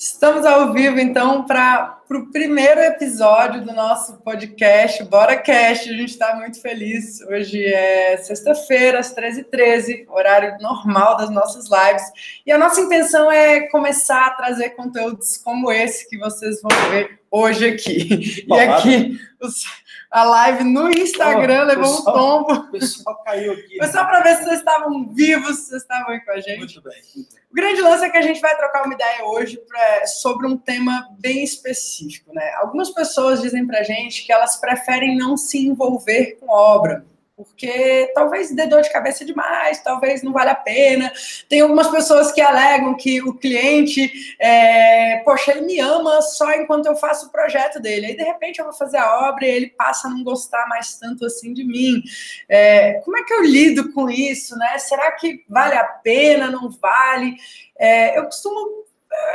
Estamos ao vivo, então, para o primeiro episódio do nosso podcast, Bora Cast. A gente está muito feliz. Hoje é sexta-feira, às 13h13, horário normal das nossas lives. E a nossa intenção é começar a trazer conteúdos como esse que vocês vão ver hoje aqui. E aqui, os a live no Instagram, oh, levou pessoal, um tombo. O pessoal caiu aqui. Foi só para ver se vocês estavam vivos, se vocês estavam aí com a gente. Muito bem. O grande lance é que a gente vai trocar uma ideia hoje pra, sobre um tema bem específico. Né? Algumas pessoas dizem para a gente que elas preferem não se envolver com obra porque talvez dê dor de cabeça demais, talvez não vale a pena. Tem algumas pessoas que alegam que o cliente, é, poxa, ele me ama só enquanto eu faço o projeto dele. Aí, de repente, eu vou fazer a obra e ele passa a não gostar mais tanto assim de mim. É, como é que eu lido com isso, né? Será que vale a pena, não vale? É, eu costumo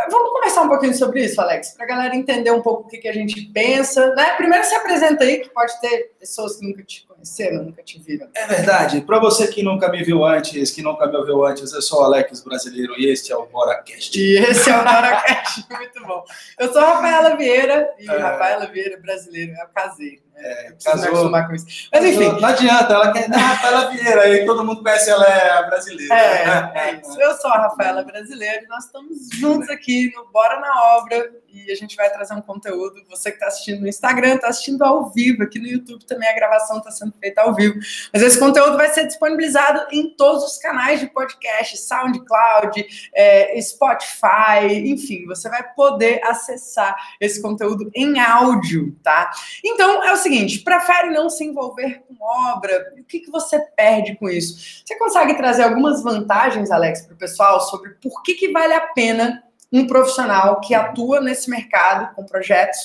Vamos conversar um pouquinho sobre isso, Alex, para a galera entender um pouco o que, que, a gente pensa. Né? Primeiro se apresenta aí, que pode ter pessoas que nunca te conheceram, nunca te viram. É verdade. Para você que nunca me viu antes, que nunca me ouviu antes, eu sou o Alex Brasileiro e este é o BoraCast. E esse é o BoraCast, muito bom. Eu sou a Rafaela Vieira, e é... Rafaela Vieira brasileiro, é o caseiro. É, casou. com isso. Mas enfim. Não adianta, ela quer. Ah, Rafaela Vieira, aí todo mundo conhece ela é a brasileira. É, né? é isso. Eu sou a Rafaela Brasileira e nós estamos juntos aqui no Bora na Obra e a gente vai trazer um conteúdo. Você que está assistindo no Instagram, está assistindo ao vivo, aqui no YouTube também a gravação está sendo feita ao vivo. Mas esse conteúdo vai ser disponibilizado em todos os canais de podcast, SoundCloud, é, Spotify, enfim, você vai poder acessar esse conteúdo em áudio, tá? Então é o seguinte: prefere não se envolver com obra? O que, que você perde com isso? Você consegue trazer algumas vantagens, Alex, para o pessoal sobre por que, que vale a pena um profissional que atua nesse mercado com projetos,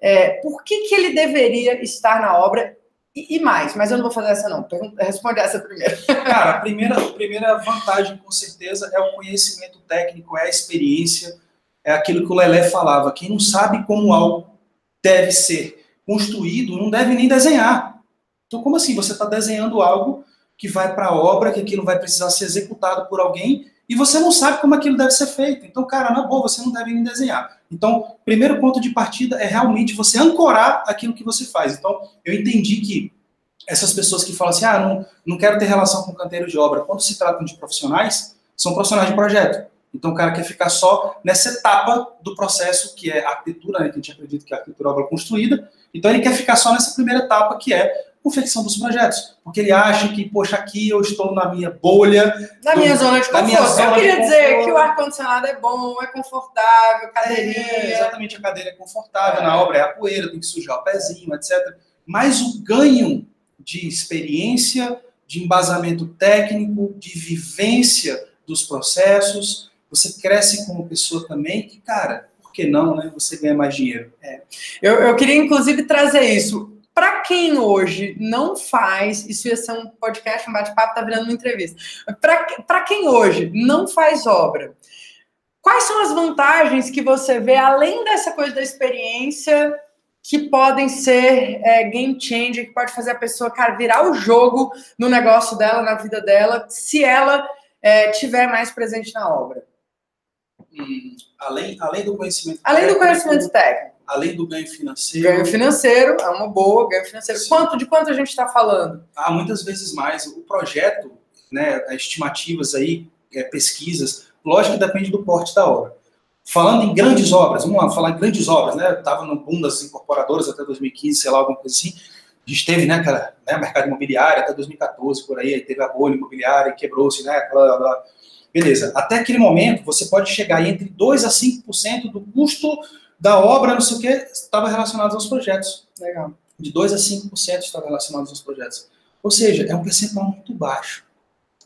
é, por que, que ele deveria estar na obra e, e, mais? Mas eu não vou fazer essa não, responde essa primeiro. Cara, a primeira, a primeira vantagem, com certeza, é o conhecimento técnico, é a experiência, é aquilo que o Lelé falava, quem não sabe como algo deve ser construído, não deve nem desenhar. Então, como assim? Você está desenhando algo que vai para a obra, que aquilo vai precisar ser executado por alguém, e você não sabe como aquilo deve ser feito. Então, cara, na boa, você não deve nem desenhar. Então, primeiro ponto de partida é realmente você ancorar aquilo que você faz. Então, eu entendi que essas pessoas que falam assim, ah, não, não quero ter relação com canteiro de obra, quando se tratam de profissionais, são profissionais de projeto. Então, o cara quer ficar só nessa etapa do processo, que é a arquitetura, né, que a gente acredita que é a arquitetura é obra construída. Então, ele quer ficar só nessa primeira etapa, que é confecção dos projetos. Porque ele acha que, poxa, aqui eu estou na minha bolha. Na do, minha zona de conforto. Minha zona eu queria dizer que o ar-condicionado é bom, é confortável, cadeirinha. É, exatamente, a cadeira é confortável, é. na obra é a poeira, tem que sujar o pezinho, etc. Mas o ganho de experiência, de embasamento técnico, de vivência dos processos, você cresce como pessoa também e, cara, por que não, né? Você ganha mais dinheiro. É. Eu, eu queria, inclusive, trazer isso para quem hoje não faz, isso ia ser um podcast, um bate-papo, tá virando uma entrevista. Para quem hoje não faz obra, quais são as vantagens que você vê, além dessa coisa da experiência, que podem ser é, game changer, que pode fazer a pessoa, cara, virar o jogo no negócio dela, na vida dela, se ela é, tiver mais presente na obra? Hum, além, além do conhecimento Além técnico, do conhecimento técnico além do ganho financeiro. Ganho financeiro é uma boa, ganho financeiro. Quanto de quanto a gente está falando? Ah, muitas vezes mais. O projeto, né, estimativas aí, é, pesquisas, lógico que depende do porte da obra. Falando em grandes obras, vamos lá, falar em grandes obras, né? Estava no boom das incorporadoras até 2015, sei lá, alguma coisa assim. A gente teve, né, aquela, né, mercado imobiliário até 2014, por aí, aí teve a bolha imobiliária e quebrou-se, né, aquela, aquela, Beleza. Até aquele momento, você pode chegar entre 2% a 5% do custo da obra, não sei o que, estava relacionado aos projetos. Legal. De 2 a 5% estava relacionado aos projetos. Ou seja, é um percentual muito baixo.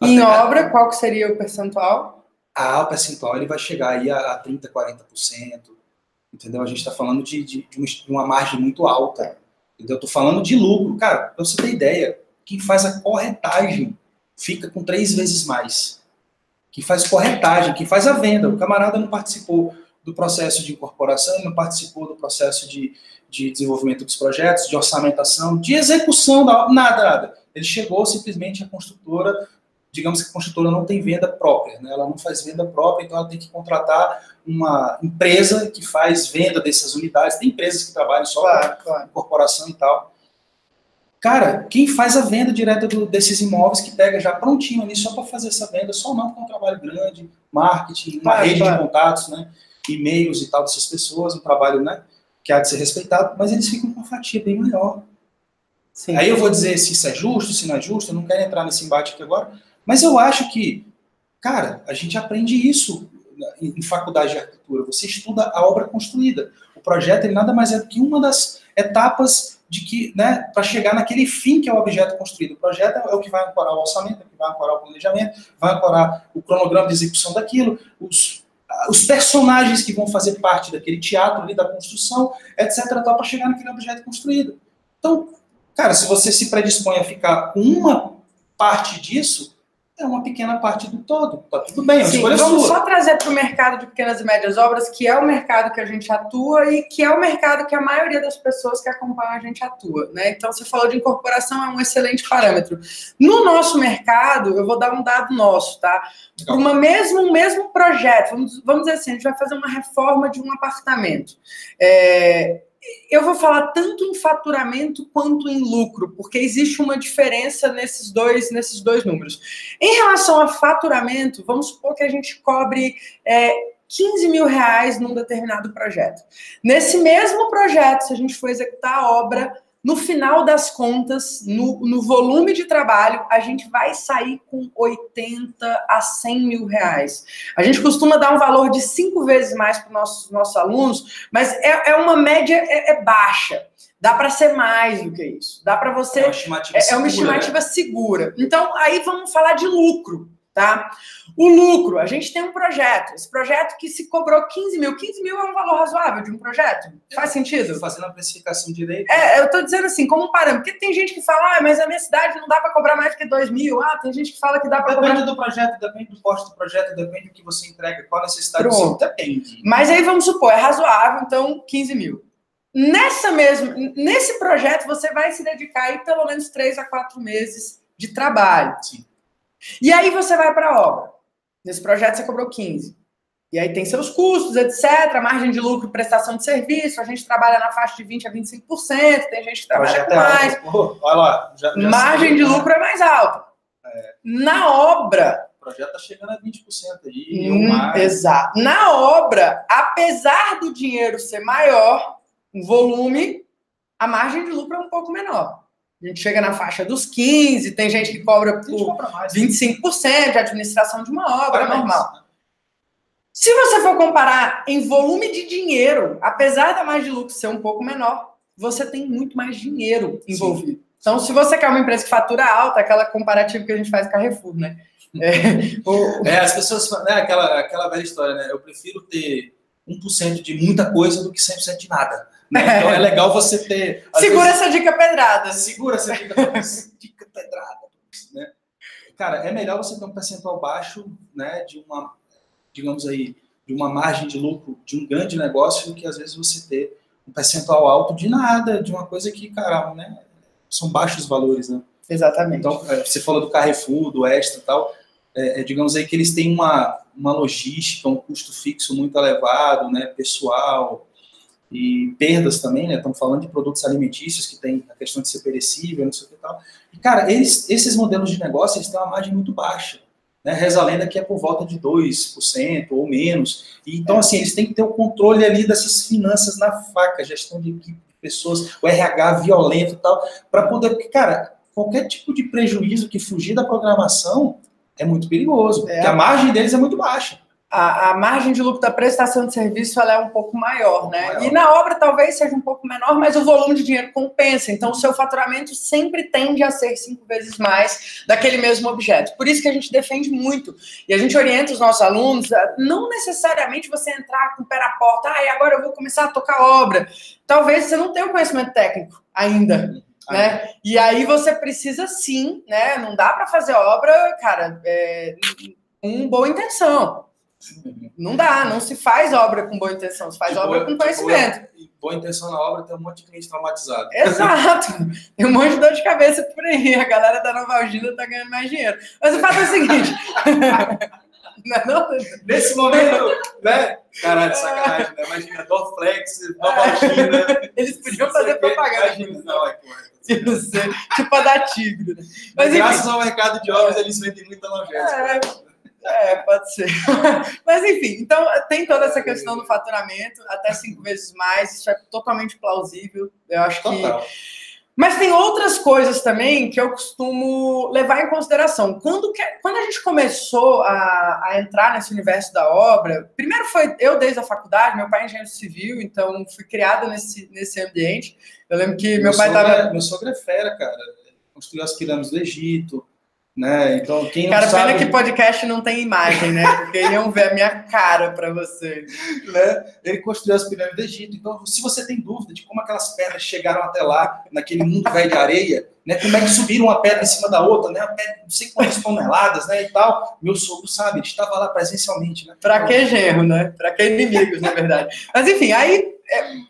Em Até obra, qual que seria o percentual? Ah, o percentual ele vai chegar aí a, a 30%, 40%. Entendeu? A gente está falando de, de, de, uma margem muito alta. Entendeu? Eu estou falando de lucro. Cara, para você ter ideia, quem faz a corretagem fica com três vezes mais. Quem faz corretagem, quem faz a venda. O camarada não participou do processo de incorporação, não participou do processo de, de desenvolvimento dos projetos, de orçamentação, de execução, da, nada, nada. Ele chegou simplesmente a construtora digamos que a construtora não tem venda própria, né? ela não faz venda própria, então ela tem que contratar uma empresa que faz venda dessas unidades. Tem empresas que trabalham só claro, com claro. corporação e tal. Cara, quem faz a venda direta do, desses imóveis que pega já prontinho ali só para fazer essa venda, só não, porque é um trabalho grande, marketing, uma claro, rede de contatos, né? E-mails e tal dessas pessoas, um trabalho, né? Que há de ser respeitado, mas eles ficam com uma fatia bem maior. Sim. Aí eu vou dizer se isso é justo, se não é justo, eu não quero entrar nesse embate aqui agora, mas eu acho que, cara, a gente aprende isso em faculdade de arquitetura. Você estuda a obra construída. O projeto ele nada mais é do que uma das etapas de que, né, para chegar naquele fim que é o objeto construído. O projeto é o que vai ancorar o orçamento, é o que vai ancorar o planejamento, vai ancorar o cronograma de execução daquilo, os, os personagens que vão fazer parte daquele teatro ali da construção, etc, para chegar naquele objeto construído. Então, cara, se você se predispõe a ficar com uma parte disso, é uma pequena parte do todo. Tá tudo bem, é Sim, vamos sua. só trazer para o mercado de pequenas e médias obras, que é o mercado que a gente atua e que é o mercado que a maioria das pessoas que acompanham a gente atua. Né? Então, você falou de incorporação, é um excelente parâmetro. No nosso mercado, eu vou dar um dado nosso, tá? Para um mesmo, mesmo projeto, vamos, vamos dizer assim, a gente vai fazer uma reforma de um apartamento. É, eu vou falar tanto em faturamento quanto em lucro, porque existe uma diferença nesses dois, nesses dois números. Em relação a faturamento, vamos supor que a gente cobre é, 15 mil reais num determinado projeto. Nesse mesmo projeto, se a gente for executar a obra no final das contas, no, no, volume de trabalho, a gente vai sair com 80 a 100 mil reais. A gente costuma dar um valor de cinco vezes mais para os nossos, nossos alunos, mas é, é uma média é, é baixa. Dá para ser mais do que isso. Dá para você. É uma estimativa, é, segura, é uma estimativa né? segura. Então, aí vamos falar de lucro tá? O lucro, a gente tem um projeto, esse projeto que se cobrou 15 mil, 15 mil é um valor razoável de um projeto? Faz sentido? Fazendo a precificação direito. É, eu tô dizendo assim, como um parâmetro, porque tem gente que fala, ah, mas a minha cidade não dá para cobrar mais que 2 mil, ah, tem gente que fala que dá para cobrar... Depende do projeto, depende do posto do projeto, depende do que você entrega, qual a necessidade Pronto. você depende. Mas aí vamos supor, é razoável, então 15 mil. Nessa mesmo, nesse projeto você vai se dedicar aí pelo menos 3 a 4 meses de trabalho. Sim. E aí você vai para a obra. Nesse projeto você cobrou 15. E aí tem seus custos, etc., margem de lucro, prestação de serviço, a gente trabalha na faixa de 20% a 25%, tem gente que trabalha com mais. É olha lá, já, já margem de lucro é mais alta. É. Na obra. O projeto está chegando a 20% aí. Hum, mais. Exato. Na obra, apesar do dinheiro ser maior, o volume, a margem de lucro é um pouco menor. A gente chega na faixa dos 15, tem gente que cobra por mais, 25% de administração de uma obra, é normal. Né? Se você for comparar em volume de dinheiro, apesar da margem de lucro ser um pouco menor, você tem muito mais dinheiro envolvido. Sim. Então, se você quer uma empresa que fatura alta, aquela comparativa que a gente faz com a Carrefour, né? É, o... é as pessoas, né, aquela, aquela velha história, né? Eu prefiro ter 1% de muita coisa do que 100% de nada. Né? Então é legal você ter. Segura vezes, essa dica pedrada. Segura essa dica, dica pedrada. Né? Cara, é melhor você ter um percentual baixo, né, de uma, digamos aí, de uma margem de lucro de um grande negócio do que às vezes você ter um percentual alto de nada, de uma coisa que, cara, né, são baixos valores, né? Exatamente. Então, é, você falou do Carrefour, do Extra e tal, é, é, digamos aí que eles têm uma, uma logística, um custo fixo muito elevado, né, pessoal, e perdas também, né? Estamos falando de produtos alimentícios que tem a questão de ser perecível, não sei o que tal. E, cara, eles, esses modelos de negócio, eles têm uma margem muito baixa. Né? Reza a lenda que é por volta de 2% ou menos. E, então, assim, eles têm que ter o controle ali dessas finanças na faca, gestão de equipe, de pessoas, o RH violento e tal, para poder, porque, cara, qualquer tipo de prejuízo que fugir da programação é muito perigoso, é. porque a margem deles é muito baixa a, a, margem de lucro da prestação de serviço ela é um pouco maior, né? Maior. E na obra talvez seja um pouco menor, mas o volume de dinheiro compensa. Então, o seu faturamento sempre tende a ser cinco vezes mais daquele mesmo objeto. Por isso que a gente defende muito. E a gente orienta os nossos alunos a não necessariamente você entrar com o pé na porta, ah, e agora eu vou começar a tocar obra. Talvez você não tenha o conhecimento técnico ainda. Né? E aí você precisa sim, né? Não dá para fazer obra, cara, é, com boa intenção Não dá, não se faz obra com boa intenção, se faz De obra com de conhecimento. E boa intenção na obra, tem um monte de cliente traumatizado. Exato. Tem um monte de dor de cabeça por aí. A galera da Novalgina tá ganhando mais dinheiro. Mas o fato é o seguinte. Não, é não? Nesse momento, né? Caralho, sacanagem, né? Imagina, Dorflex, Novalgina. Eles podiam fazer propaganda. Não, é correto. Não sei, tipo a da Tigre. Mas Mas enfim. graças ao mercado de obras, eles vendem muita longética. É, é, pode ser. Mas enfim, então tem toda essa questão do faturamento, até cinco vezes mais, isso é totalmente plausível. Eu acho que. Total. Mas tem outras coisas também que eu costumo levar em consideração. Quando, que- quando a gente começou a, a entrar nesse universo da obra, primeiro foi eu desde a faculdade, meu pai é engenheiro civil, então fui criada nesse, nesse ambiente. Eu lembro que meu pai sogro estava. é- Meu sogro é fera, cara. Construiu as pirâmides do Egito, né? Então, quem Cara, sabe... pena que podcast não tem imagem, né? Porque iam ver a minha cara pra vocês. né? Ele construiu as pirâmides do Egito. Então, se você tem dúvida de como aquelas pedras chegaram até lá, naquele mundo velho de areia, né? Como é que subiram uma pedra em cima da outra, né? Uma pedra, não sei quantas toneladas, né? E tal. Meu sogro sabe, ele estava lá presencialmente, né? Pra que genro, né? Pra que inimigos, na verdade. Mas enfim, aí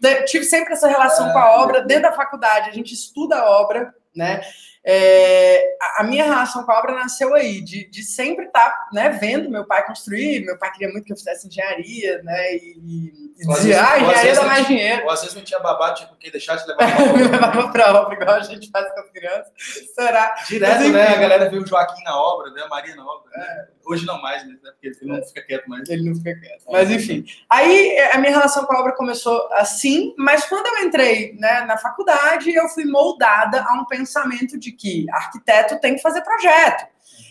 é, tive sempre essa relação com a obra. Dentro da faculdade, a gente estuda a obra, né? É, a- minha relação com a obra nasceu aí, de, de sempre estar né, vendo meu pai construir. Meu pai queria muito que eu fizesse engenharia, né? E, e dizia, vezes- ah, vezes dá mais dinheiro. Ou às vezes não tinha babado, com quem deixar te levar Me pra levava pra obra, igual a gente faz com as crianças. Será? Direto, Mas, né? A galera vê o Joaquim na obra, né? A Maria na obra. né? Hoje não mais, né? Porque ele não fica quieto mais. Ele não fica quieto. Mas enfim. Aí é, a minha relação com a obra começou assim, mas quando eu entrei né, na faculdade, eu fui moldada a um pensamento de que arquiteto tem que fazer projeto.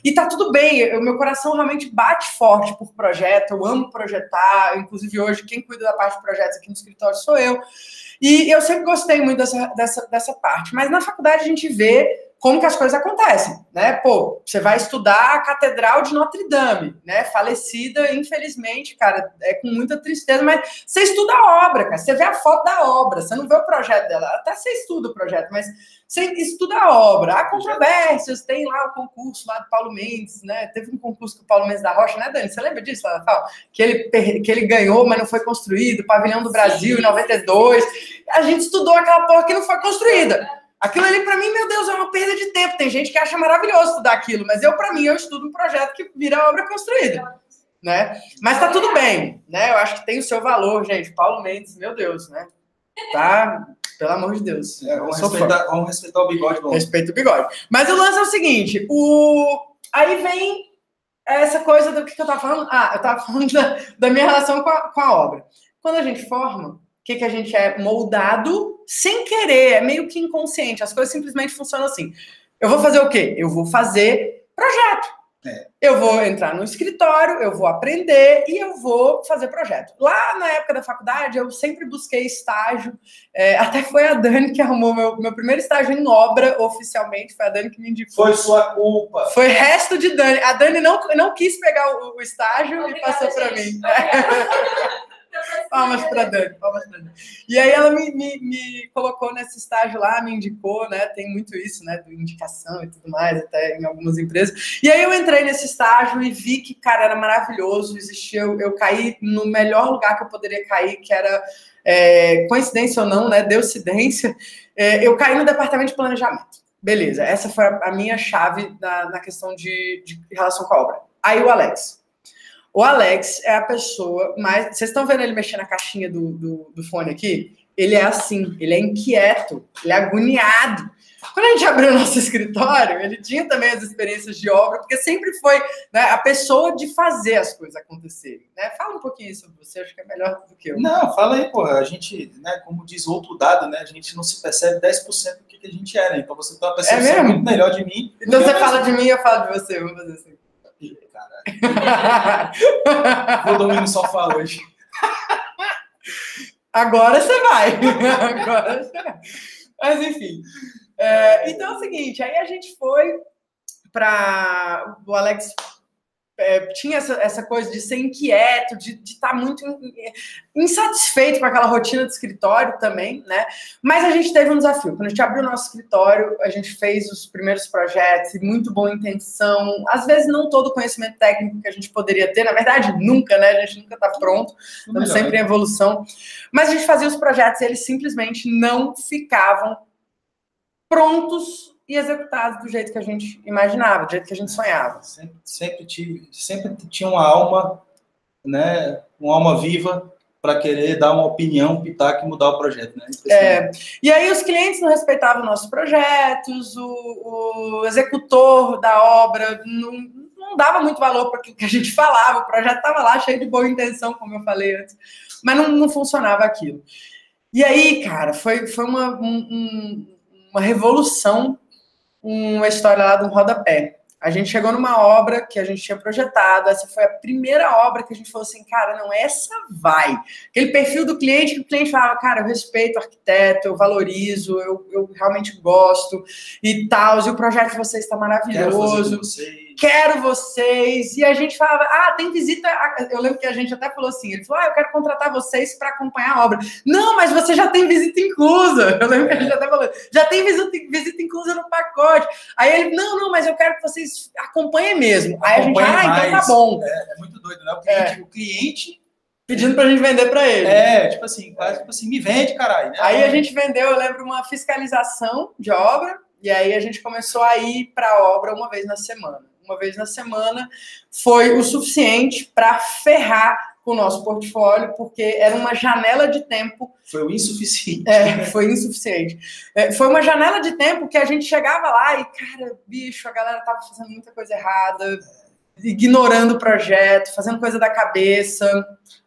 E tá tudo bem, o meu coração realmente bate forte por projeto, eu amo projetar, inclusive hoje quem cuida da parte de projetos aqui no escritório sou eu. E eu sempre gostei muito dessa, dessa, dessa parte, mas na faculdade a gente vê como que as coisas acontecem, né? Pô, você vai estudar a Catedral de Notre Dame, né? Falecida, infelizmente, cara, é com muita tristeza, mas você estuda a obra, cara. Você vê a foto da obra, você não vê o projeto dela. Até você estuda o projeto, mas você estuda a obra. Há controvérsias, tem lá o concurso lá do Paulo Mendes, né? Teve um concurso com o Paulo Mendes da Rocha, né, Dani? Você lembra disso, Natal? Que ele, que ele ganhou, mas não foi construído, Pavilhão do Brasil em 92. A gente estudou aquela porra que não foi construída. Aquilo ali, pra mim, meu Deus, é uma perda de tempo. Tem gente que acha maravilhoso estudar aquilo, mas eu, pra mim, eu estudo um projeto que vira obra construída, né? Mas tá tudo bem, né? Eu acho que tem o seu valor, gente. Paulo Mendes, meu Deus, né? Tá, pelo amor de Deus. É, vamos, respeitar, vamos respeitar o bigode do homem. Respeito o bigode. Mas o lance é o seguinte: o... aí vem essa coisa do que, que eu tava falando. Ah, eu tava falando da, da minha relação com a, com a obra. Quando a gente forma, o que, que a gente é moldado sem querer, é meio que inconsciente. As coisas simplesmente funcionam assim. Eu vou fazer o quê? Eu vou fazer projeto. É. Eu vou entrar no escritório, eu vou aprender e eu vou fazer projeto. Lá na época da faculdade, eu sempre busquei estágio. é, até foi a Dani que arrumou meu, meu primeiro estágio em obra, oficialmente. Foi a Dani que me indicou. Foi sua culpa. Foi resto de Dani. A Dani não, não quis pegar o, o estágio e Obrigada, passou para mim. Palmas para Dani, palmas para Dani. E aí ela me, me, me colocou nesse estágio lá, me indicou, né? Tem muito isso, né? Do indicação e tudo mais, até em algumas empresas. E aí eu entrei nesse estágio e vi que, cara, era maravilhoso. Existia, eu, eu caí no melhor lugar que eu poderia cair, que era é, coincidência ou não, né? Deucidência. É, eu caí no departamento de planejamento. Beleza, essa foi a, a minha chave na, na questão de, de relação com a obra. Aí o Alex. O Alex é a pessoa mais. Vocês estão vendo ele mexer na caixinha do, do, do fone aqui? Ele é assim, ele é inquieto, ele é agoniado. Quando a gente abriu o nosso escritório, ele tinha também as experiências de obra, porque sempre foi né, a pessoa de fazer as coisas acontecerem. Né? Fala um pouquinho sobre você, acho que é melhor do que eu. Não, fala aí, porra. A gente, né, como diz outro dado, né? A gente não se percebe 10% do que, que a gente é, né? Então você tem uma percepção É mesmo? muito melhor de mim. Então você fala de mim, eu falo de você. Vamos fazer assim. Vou dormir no sofá hoje. Agora você vai. Agora você vai. Mas enfim. É, então é o seguinte, aí a gente foi para o Alex é, tinha essa, essa coisa de ser inquieto, de estar tá muito insatisfeito com aquela rotina de escritório também, né? Mas a gente teve um desafio. Quando a gente abriu o nosso escritório, a gente fez os primeiros projetos e muito boa intenção. Às vezes, não todo o conhecimento técnico que a gente poderia ter, na verdade, nunca, né? A gente nunca está pronto, estamos sempre em evolução. Mas a gente fazia os projetos e eles simplesmente não ficavam prontos e executados do jeito que a gente imaginava, do jeito que a gente sonhava. Sempre, sempre, tive, sempre tinha uma alma, né, uma alma viva para querer dar uma opinião, um pitaco e mudar o projeto, né? É, e aí os clientes não respeitavam nossos projetos, o, o executor da obra não, não dava muito valor para aquilo que a gente falava, o projeto estava lá cheio de boa intenção, como eu falei antes, mas não, não funcionava aquilo. E aí, cara, foi, foi uma, um, uma revolução uma história lá do rodapé. A gente chegou numa obra que a gente tinha projetado, essa foi a primeira obra que a gente falou assim, cara, não, essa vai. Aquele perfil do cliente que o cliente falava, cara, eu respeito o arquiteto, eu valorizo, eu, eu realmente gosto e tal, e o projeto de vocês está maravilhoso quero vocês. E a gente falava, ah, tem visita. Eu lembro que a gente até falou assim: ele falou, ah, eu quero contratar vocês para acompanhar a obra. Não, mas você já tem visita inclusa. Eu lembro que a gente até falou, já tem visita, visita inclusa no pacote. Aí ele, não, não, mas eu quero que vocês acompanhem mesmo. Aí a gente, ah, então tá bom. É, é muito doido, né? O cliente, é. o cliente pedindo pra gente vender para ele. É, tipo assim, quase tipo assim, me vende, caralho. Né? Aí a gente vendeu, eu lembro, uma fiscalização de obra, e aí a gente começou a ir para a obra uma vez na semana uma vez na semana, foi o suficiente para ferrar com o nosso portfólio, porque era uma janela de tempo. Foi o insuficiente. É, foi insuficiente. É, foi uma janela de tempo que a gente chegava lá e, cara, bicho, a galera tava fazendo muita coisa errada, ignorando o projeto, fazendo coisa da cabeça.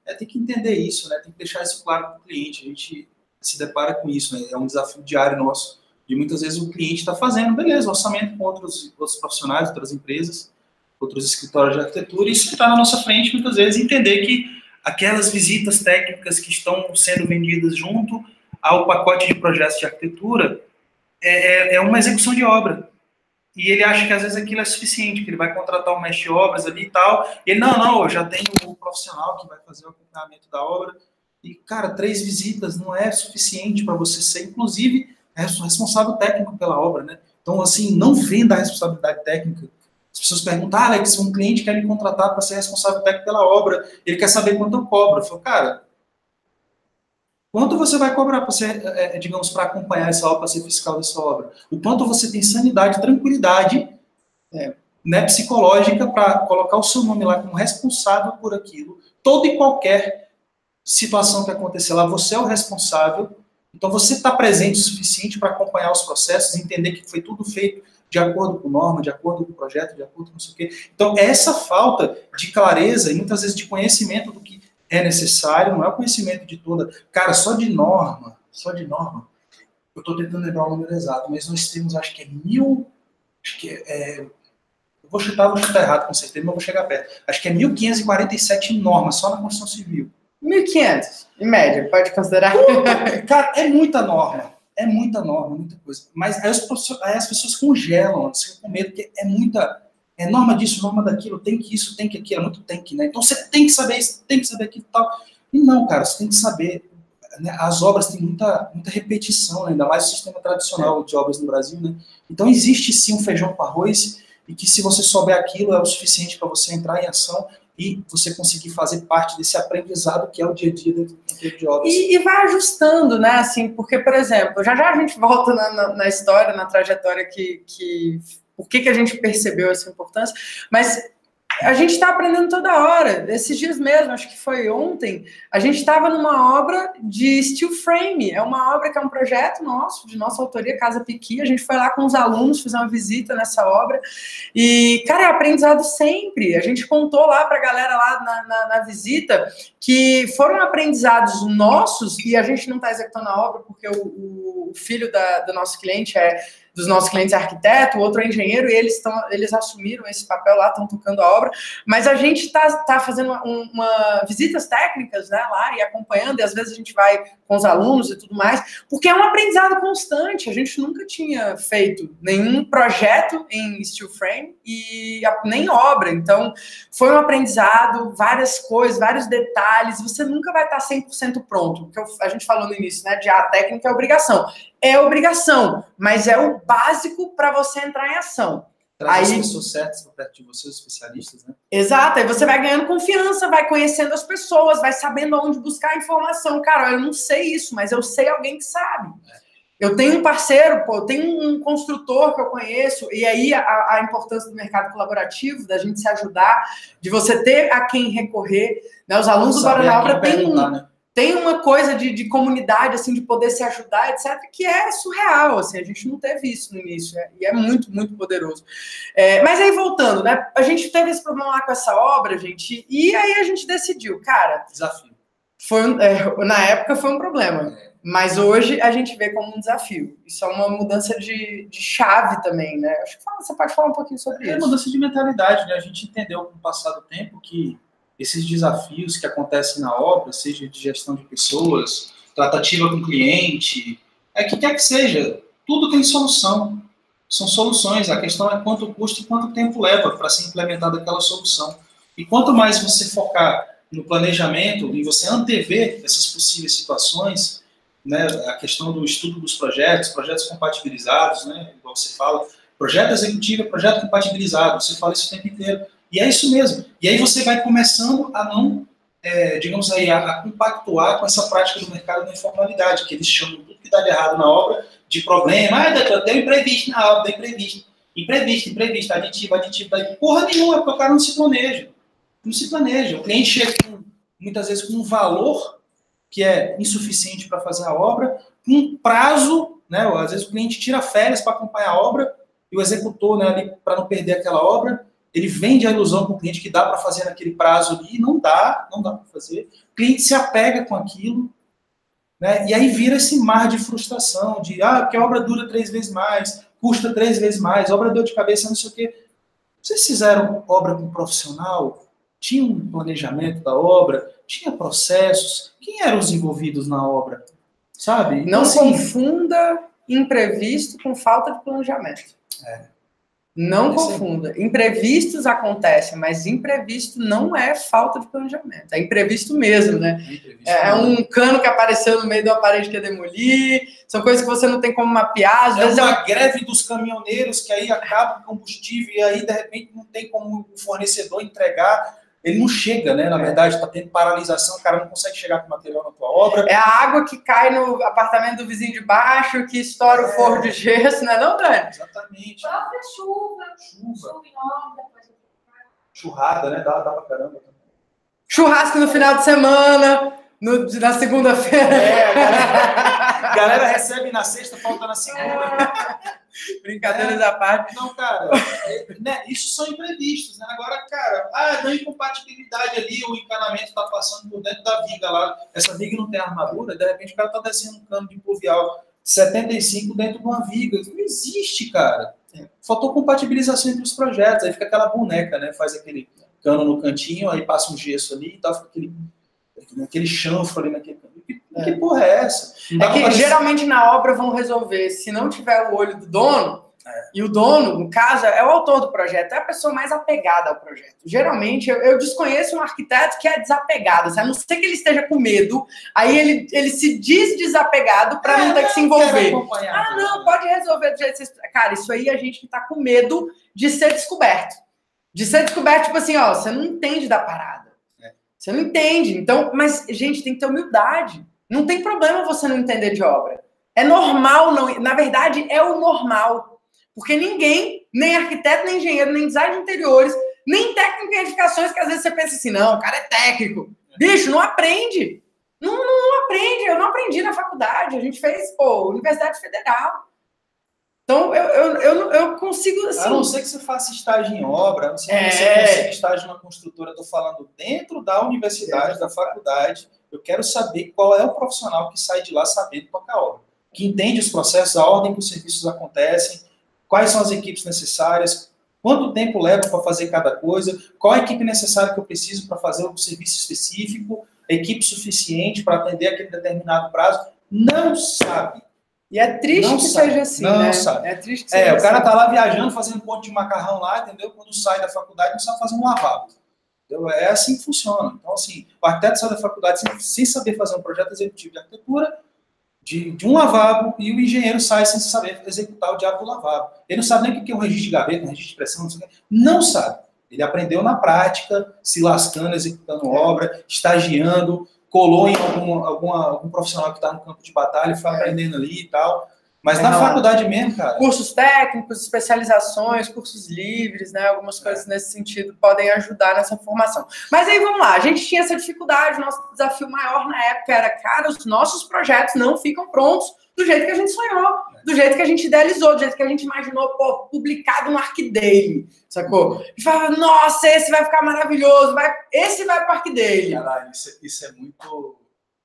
É, tem que entender isso, né? Tem que deixar isso claro para o cliente. A gente se depara com isso, né? É um desafio diário nosso e muitas vezes o cliente está fazendo, beleza, orçamento com outros, outros profissionais, outras empresas, outros escritórios de arquitetura, e isso está na nossa frente, muitas vezes, entender que aquelas visitas técnicas que estão sendo vendidas junto ao pacote de projetos de arquitetura é, é, é uma execução de obra. E ele acha que às vezes aquilo é suficiente, que ele vai contratar um mestre de obras ali e tal. E ele, não, não, eu já tenho um profissional que vai fazer o acompanhamento da obra. E, cara, três visitas não é suficiente para você ser, inclusive, é responsável técnico pela obra, né? Então, assim, não venda a responsabilidade técnica. As pessoas perguntam, ah, Alex, um cliente quer me contratar para ser responsável técnico pela obra, ele quer saber quanto eu cobro. Eu falo, cara, quanto você vai cobrar para ser, é, é, digamos, para acompanhar essa obra, para ser fiscal dessa obra? O quanto você tem sanidade, tranquilidade é, né, psicológica para colocar o seu nome lá como responsável por aquilo. Toda e qualquer situação que acontecer lá, você é o responsável então, você está presente o suficiente para acompanhar os processos, entender que foi tudo feito de acordo com norma, de acordo com o projeto, de acordo com não sei o quê. Então, essa falta de clareza e muitas vezes de conhecimento do que é necessário, não é o conhecimento de toda. Cara, só de norma, só de norma, eu estou tentando lembrar o número exato, mas nós temos, acho que é mil. Acho que é, é eu vou chutar, vou chutar errado com certeza, mas vou chegar perto. Acho que é 1.547 normas só na construção civil. 1.500, em média, pode considerar? cara, é muita norma. É muita norma, muita coisa. Mas aí, aí as pessoas congelam, você com medo, porque é muita. É norma disso, norma daquilo, tem que isso, tem que aquilo, é muito tem que, né? Então você tem que saber isso, tem que saber aquilo e tal. E não, cara, você tem que saber. Né? As obras têm muita, muita repetição, né? ainda mais o sistema tradicional de obras no Brasil, né? Então existe sim um feijão com arroz, e que se você souber aquilo é o suficiente para você entrar em ação e você conseguir fazer parte desse aprendizado que é o dia a dia dentro do canteiro de obras. E, e, vai ajustando, né? Assim, porque, por exemplo, já já a gente volta na, na, na história, na trajetória que, que por que, que a gente percebeu essa importância, mas a gente está aprendendo toda hora. Esses dias mesmo, acho que foi ontem, a gente estava numa obra de steel frame. É uma obra que é um projeto nosso, de nossa autoria, Casa Piqui. A gente foi lá com os alunos, fazer uma visita nessa obra. E, cara, é aprendizado sempre. A gente contou lá para a galera lá na, na, na, visita que foram aprendizados nossos, e a gente não está executando a obra porque o, o filho da, do nosso cliente é dos nossos clientes é arquiteto, o outro é engenheiro, e eles, estão eles assumiram esse papel lá, estão tocando a obra, mas a gente está tá fazendo uma, uma, visitas técnicas né, lá e acompanhando, e às vezes a gente vai com os alunos e tudo mais, porque é um aprendizado constante, a gente nunca tinha feito nenhum projeto em steel frame e nem obra, então foi um aprendizado, várias coisas, vários detalhes, você nunca vai estar 100% pronto, porque a gente falou no início, né, de a técnica é obrigação, é obrigação, mas é o básico para você entrar em ação. Traz aí, as pessoas certas perto de você, os especialistas, né? Exato, aí você vai ganhando confiança, vai conhecendo as pessoas, vai sabendo onde buscar informação. Cara, eu não sei isso, mas eu sei alguém que sabe. É. Eu tenho um parceiro, pô, eu tenho um construtor que eu conheço, e aí a, a, importância do mercado colaborativo, da gente se ajudar, de você ter a quem recorrer. Né? Os alunos do Guaraná Obra têm um, né? Tem uma coisa de, de, comunidade, assim, de poder se ajudar, etc., que é surreal, assim, a gente não teve isso no início, é, e é muito, muito poderoso. É, mas aí, voltando, né, a gente teve esse problema lá com essa obra, gente, e aí a gente decidiu, cara... Desafio. Foi, é, na época foi um problema, mas hoje a gente vê como um desafio. Isso é uma mudança de, de chave também, né? Acho que você pode falar um pouquinho sobre é isso. É mudança de mentalidade, né? A gente entendeu com o passar do tempo que esses desafios que acontecem na obra, seja de gestão de pessoas, tratativa com cliente, é que quer que seja, tudo tem solução. São soluções. A questão é quanto custa e quanto tempo leva para ser implementada aquela solução. E quanto mais você focar no planejamento, em você antever essas possíveis situações, né, a questão do estudo dos projetos, projetos compatibilizados, né, igual você fala, projeto executivo é projeto compatibilizado, você fala isso o tempo inteiro. E é isso mesmo. E aí você vai começando a não, é, digamos aí, a, a, compactuar com essa prática do mercado da informalidade, que eles chamam tudo que dá de errado na obra de problema. Ah, doutor, deu imprevisto na obra, deu imprevisto. Imprevisto, imprevisto, aditivo, aditivo, aditivo. Porra nenhuma, porque o cara não se planeja. Não se planeja. O cliente chega com, muitas vezes com um valor que é insuficiente para fazer a obra, com um prazo, né? Às vezes o cliente tira férias para acompanhar a obra e o executor, né, para não perder aquela obra, ele vende a ilusão para o cliente que dá para fazer naquele prazo ali, não dá, não dá para fazer. O cliente se apega com aquilo, né? E aí vira esse mar de frustração, de ah, porque a obra dura três vezes mais, custa três vezes mais, obra dor de cabeça, não sei o quê. Vocês fizeram obra com um profissional? Tinha um planejamento da obra? Tinha processos? Quem eram os envolvidos na obra? Sabe? Então, não assim, confunda imprevisto com falta de planejamento. É. Não confunda. Imprevistos acontecem, mas imprevisto não é falta de planejamento. É imprevisto mesmo, né? É, é um cano que apareceu no meio de uma parede que ia demolir. São coisas que você não tem como mapear. Às é vezes uma é greve dos caminhoneiros que aí acaba o combustível e aí, de repente, não tem como o fornecedor entregar ele não chega, né? Na é. verdade, está tendo paralisação, o cara não consegue chegar com o material na tua obra. É a água que cai no apartamento do vizinho de baixo, que estoura é. o forro de gesso, não é não, Dani? Exatamente. Própria chuva. Chuva. Chuva em obra. Churrada, né? Dá, dá pra caramba Churrasco no final de semana. No, na segunda-feira. É, a galera, a galera recebe na sexta, falta na segunda. Brincadeiras é, à parte. Não, cara, é, né, isso são imprevistos, né? Agora, cara, ah, deu incompatibilidade ali, o encanamento está passando por dentro da viga lá. Essa viga não tem armadura, de repente o cara está descendo um cano de pluvial 75 dentro de uma viga. Não existe, cara. Faltou compatibilização entre os projetos, aí fica aquela boneca, né? Faz aquele cano no cantinho, aí passa um gesso ali e tal, fica aquele naquele chanfro ali naquele. Que, é. que porra é essa? É que geralmente na obra vão resolver, se não tiver o olho do dono, é. e o dono, no caso, é o autor do projeto, é a pessoa mais apegada ao projeto. Geralmente, eu, eu desconheço um arquiteto que é desapegado, a não ser que ele esteja com medo, aí ele, ele se diz desapegado para é, não ter que se envolver. Ah, não, pode resolver do jeito que você... Cara, isso aí é a gente que está com medo de ser descoberto. De ser descoberto, tipo assim, ó, você não entende da parada. Você não entende. Então, mas, gente, tem que ter humildade. Não tem problema você não entender de obra. É normal, não. Na verdade, é o normal. Porque ninguém, nem arquiteto, nem engenheiro, nem design de interiores, nem técnico em edificações, que às vezes você pensa assim, não, o cara é técnico. Bicho, não aprende. Não, não, não aprende. Eu não aprendi na faculdade. A gente fez, pô, Universidade Federal. Então, eu, eu, eu, eu consigo. Assim... A não ser que você faça estágio em obra, a não ser que é... você consiga estágio na construtora, estou falando dentro da universidade, é. da faculdade. Eu quero saber qual é o profissional que sai de lá sabendo tocar obra. Que entende os processos, a ordem que os serviços acontecem, quais são as equipes necessárias, quanto tempo leva para fazer cada coisa, qual a equipe necessária que eu preciso para fazer o serviço específico, equipe suficiente para atender aquele determinado prazo. Não sabe. E é triste não que sabe. seja assim, não né? Sabe. É triste que é, seja o cara assim. tá lá viajando, fazendo ponto de macarrão lá, entendeu? Quando sai da faculdade, não sabe fazer um lavabo. Entendeu? É assim que funciona. Então, assim, o arquiteto sai da faculdade sem, sem saber fazer um projeto executivo de arquitetura, de, de, um lavabo, e o engenheiro sai sem saber executar o diabo do lavabo. Ele não sabe nem o que é um registro de gaveta, um registro de pressão, não, sei não sabe. Ele aprendeu na prática, se lascando, executando obra, estagiando, colou em algum, alguma, algum profissional que está no campo de batalha, foi aprendendo ali e tal. Mas é, na faculdade mesmo, cara. Cursos técnicos, especializações, cursos livres, né? Algumas coisas é. nesse sentido podem ajudar nessa formação. Mas aí vamos lá, a gente tinha essa dificuldade, nosso desafio maior na época era, cara, os nossos projetos não ficam prontos do jeito que a gente sonhou, do jeito que a gente idealizou, do jeito que a gente imaginou, pô, publicado no ArcDaily, sacou? E falava, nossa, esse vai ficar maravilhoso, vai, esse vai para o ArcDaily. Caralho, isso, isso é muito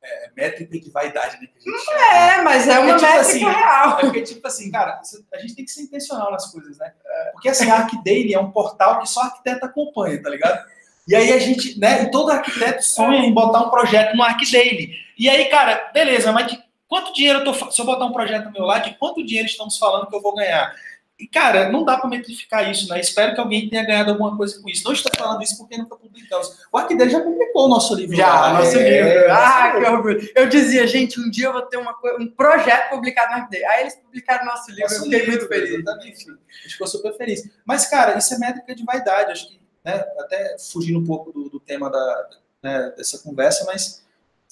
é, métrica de vaidade, né? Que a gente chama, é, mas é uma é, tipo métrica assim, real. É porque, tipo assim, cara, a gente tem que ser intencional nas coisas, né? Porque, assim, a ArcDaily é um portal que só arquiteto acompanha, tá ligado? E aí a gente, né, e todo arquiteto sonha em botar um projeto no ArcDaily. E aí, cara, beleza, mas de quanto dinheiro eu tô, se eu botar um projeto no meu lado, de quanto dinheiro estamos falando que eu vou ganhar? E, cara, não dá para metrificar isso, né? Espero que alguém tenha ganhado alguma coisa com isso. Não estou falando isso porque nunca publicamos. O Arquideiro já publicou o nosso livro. Já, lá. nosso é, livro. Ah, que orgulho. Eu dizia, gente, um dia eu vou ter uma, um projeto publicado no Arquideiro. Aí eles publicaram nosso livro, nosso eu fiquei livro, muito feliz. Exatamente. A gente ficou super feliz. Mas, cara, isso é métrica de vaidade. Acho que, né, até fugindo um pouco do, do tema da, né, dessa conversa, mas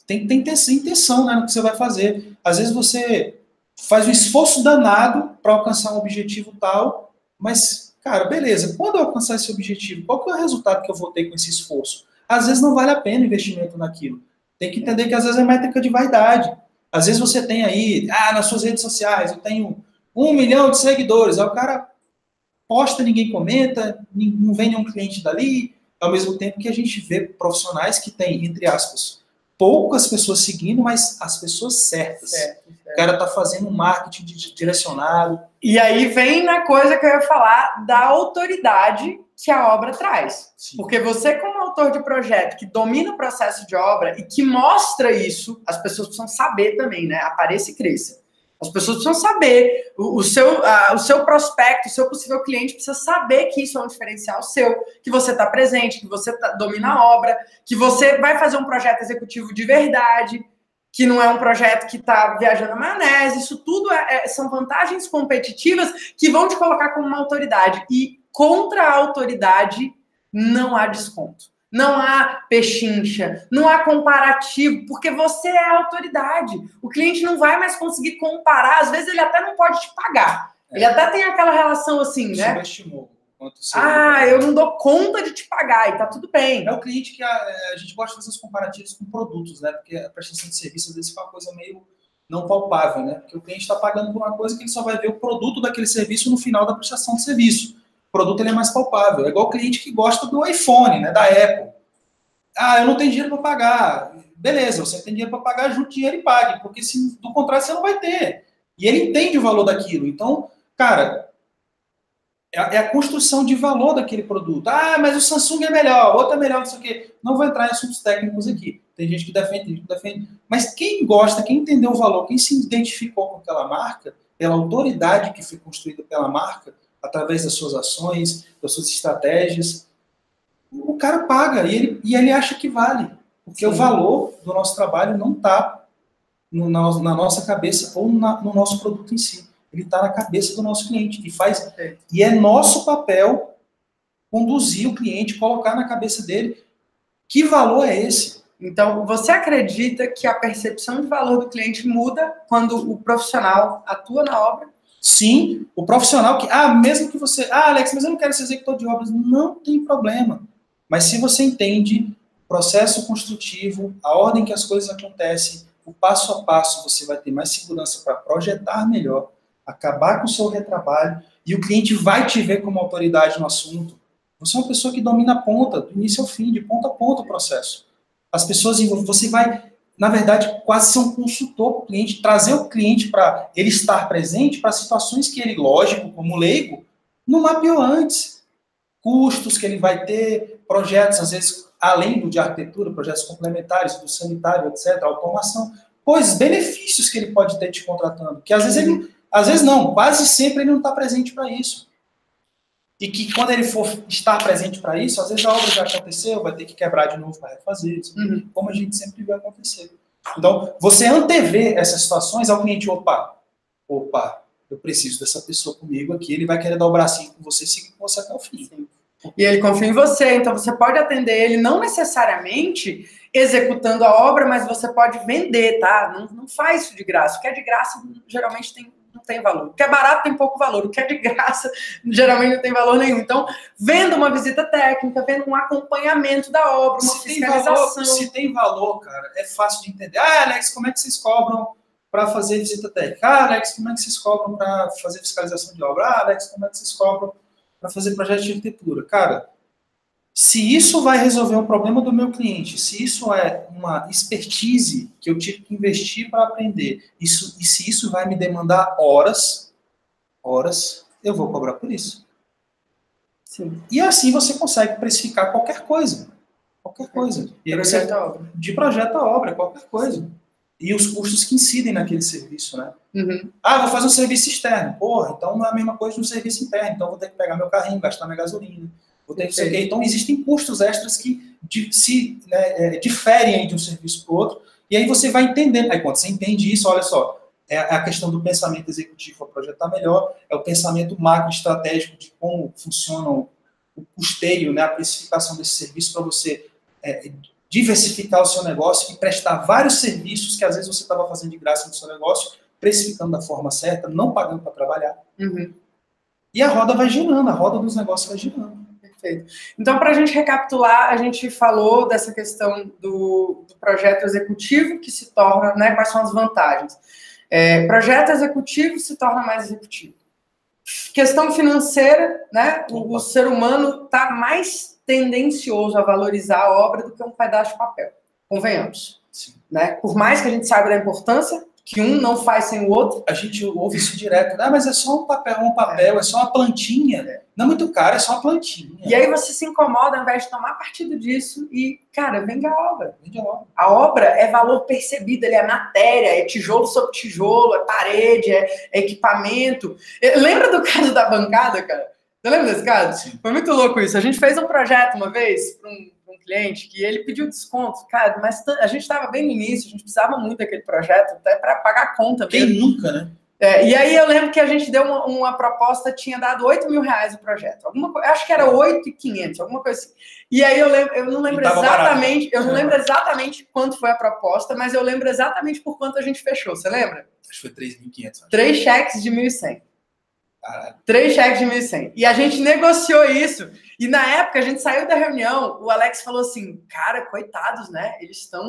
tem, tem que ter intenção né, no que você vai fazer. Às vezes você faz um esforço danado para alcançar um objetivo tal, mas, cara, beleza, quando eu alcançar esse objetivo, qual que é o resultado que eu vou ter com esse esforço? Às vezes não vale a pena o investimento naquilo. Tem que entender que às vezes é métrica de vaidade. Às vezes você tem aí, ah, nas suas redes sociais, eu tenho um milhão de seguidores, aí o cara posta, ninguém comenta, não vem nenhum cliente dali, ao mesmo tempo que a gente vê profissionais que têm, entre aspas, poucas pessoas seguindo, mas as pessoas certas. Certo, certo. O cara tá fazendo um marketing direcionado. E aí vem na coisa que eu ia falar da autoridade que a obra traz. Sim. Porque você, como autor de projeto que domina o processo de obra e que mostra isso, as pessoas precisam saber também, né? Apareça e cresça. As pessoas precisam saber, o, o seu, o seu prospecto, o seu possível cliente precisa saber que isso é um diferencial seu, que você está presente, que você tá, domina a obra, que você vai fazer um projeto executivo de verdade, que não é um projeto que está viajando a maionese. Isso tudo é, é, são vantagens competitivas que vão te colocar como uma autoridade. E contra a autoridade não há desconto não há pechincha, não há comparativo, porque você é a autoridade. O cliente não vai mais conseguir comparar, às vezes ele até não pode te pagar. É. Ele até tem aquela relação assim, né? Subestimou. Ah, eu não dou conta de te pagar e tá tudo bem. É o cliente que a, a gente gosta de fazer os comparativos com produtos, né? Porque a prestação de serviço às vezes fica uma coisa meio não palpável, né? Porque o cliente está pagando por uma coisa que ele só vai ver o produto daquele serviço no final da prestação de serviço o produto ele é mais palpável. É igual o cliente que gosta do iPhone, né, da Apple. Ah, eu não tenho dinheiro para pagar. Beleza, você tem dinheiro para pagar, junte dinheiro e pague, porque se do contrário você não vai ter. E ele entende o valor daquilo. Então, cara, é, é a construção de valor daquele produto. Ah, mas o Samsung é melhor, outro é melhor, não sei o quê. Não vou entrar em assuntos técnicos aqui. Tem gente que defende, tem gente que defende. Mas quem gosta, quem entendeu o valor, quem se identificou com aquela marca, pela autoridade que foi construída pela marca, através das suas ações, das suas estratégias. O cara paga e ele, e ele acha que vale. Porque Sim. o valor do nosso trabalho não está na, na, nossa cabeça ou na, no nosso produto em si. Ele está na cabeça do nosso cliente. E, faz, e é nosso papel conduzir o cliente, colocar na cabeça dele que valor é esse. Então, você acredita que a percepção de valor do cliente muda quando o profissional atua na obra Sim, o profissional que, ah, mesmo que você, ah, Alex, mas eu não quero ser executor de obras, não tem problema. Mas se você entende o processo construtivo, a ordem que as coisas acontecem, o passo a passo, você vai ter mais segurança para projetar melhor, acabar com o seu retrabalho e o cliente vai te ver como autoridade no assunto. Você é uma pessoa que domina a ponta, do início ao fim, de ponta a ponta o processo. As pessoas, você vai na verdade, quase ser um consultor para o cliente, trazer o cliente para ele estar presente para situações que ele, lógico, como leigo, não mapeou antes. Custos que ele vai ter, projetos, às vezes, além do de arquitetura, projetos complementares, do sanitário, etc., automação, coisas, benefícios que ele pode ter te contratando, que às vezes ele, às vezes não, quase sempre ele não está presente para isso. E que quando ele for estar presente para isso, às vezes a obra já aconteceu, vai ter que quebrar de novo para refazer, uhum. como a gente sempre vê acontecer. Então, você antever essas situações ao cliente, opa, opa, eu preciso dessa pessoa comigo aqui, ele vai querer dar o bracinho com você e seguir com você até o fim. Sim. E ele confia em você, então você pode atender ele não necessariamente executando a obra, mas você pode vender, tá? Não, não faz isso de graça. O que é de graça geralmente tem, não tem valor. O que é barato tem pouco valor. O que é de graça geralmente não tem valor nenhum. Então, venda uma visita técnica, venda um acompanhamento da obra, uma se fiscalização. Tem valor, se tem valor, cara, é fácil de entender. Ah, Alex, como é que vocês cobram para fazer visita técnica? Ah, Alex, como é que vocês cobram para fazer fiscalização de obra? Ah, Alex, como é que vocês cobram para fazer projeto de arquitetura. Cara, se isso vai resolver um problema do meu cliente, se isso é uma expertise que eu tive que investir para aprender, isso, e se isso vai me demandar horas, horas, eu vou cobrar por isso. Sim. E assim você consegue precificar qualquer coisa. Qualquer coisa. E você, de projeto a obra, qualquer coisa e os custos que incidem naquele serviço, né? Uhum. Ah, vou fazer um serviço externo. Porra, então não é a mesma coisa de um serviço interno. Então vou ter que pegar meu carrinho, gastar minha gasolina. Vou ter que ser Então existem custos extras que se né, é, diferem de um serviço para o outro. E aí você vai entendendo. Aí quando você entende isso, olha só, é a questão do pensamento executivo para projetar melhor, é o pensamento macro estratégico de como funciona o custeio, né, a precificação desse serviço para você é, diversificar o seu negócio e prestar vários serviços que às vezes você estava fazendo de graça no seu negócio, precificando da forma certa, não pagando para trabalhar. Uhum. E a roda vai girando, a roda dos negócios vai girando. Perfeito. Então, para a gente recapitular, a gente falou dessa questão do, do, projeto executivo que se torna, né, quais são as vantagens. É, projeto executivo se torna mais executivo. Questão financeira, né, o, o ser humano está mais tendencioso a valorizar a obra do que um pedaço de papel. Convenhamos. Sim. Né? Por mais que a gente saiba da importância, que um não faz sem o outro. A gente ouve isso direto. Ah, mas é só um papel, um papel, é, é só uma plantinha. É. Não é muito caro, é só uma plantinha. E aí você se incomoda ao invés de tomar partido disso e, cara, vende a obra. Vende a obra. A obra é valor percebido, ele é matéria, é tijolo sobre tijolo, é parede, é, é equipamento. Lembra do caso da bancada, cara? Você lembra desse caso? Sim. Foi muito louco isso. A gente fez um projeto uma vez para um, um, cliente que ele pediu desconto. Cara, mas a gente estava bem no início, a gente precisava muito daquele projeto, até para pagar a conta. Quem mesmo. nunca, né? É, e aí eu lembro que a gente deu uma, uma proposta, tinha dado 8 mil reais o projeto. Alguma, acho que era 8,500, alguma coisa assim. E aí eu, lembro, eu não lembro exatamente, barato. eu não lembro exatamente quanto foi a proposta, mas eu lembro exatamente por quanto a gente fechou. Você lembra? Acho que foi 3.500. Três cheques de 1.100. Três cheques de 1.100. E a gente negociou isso. E na época a gente saiu da reunião, o Alex falou assim: cara, coitados, né? Eles estão.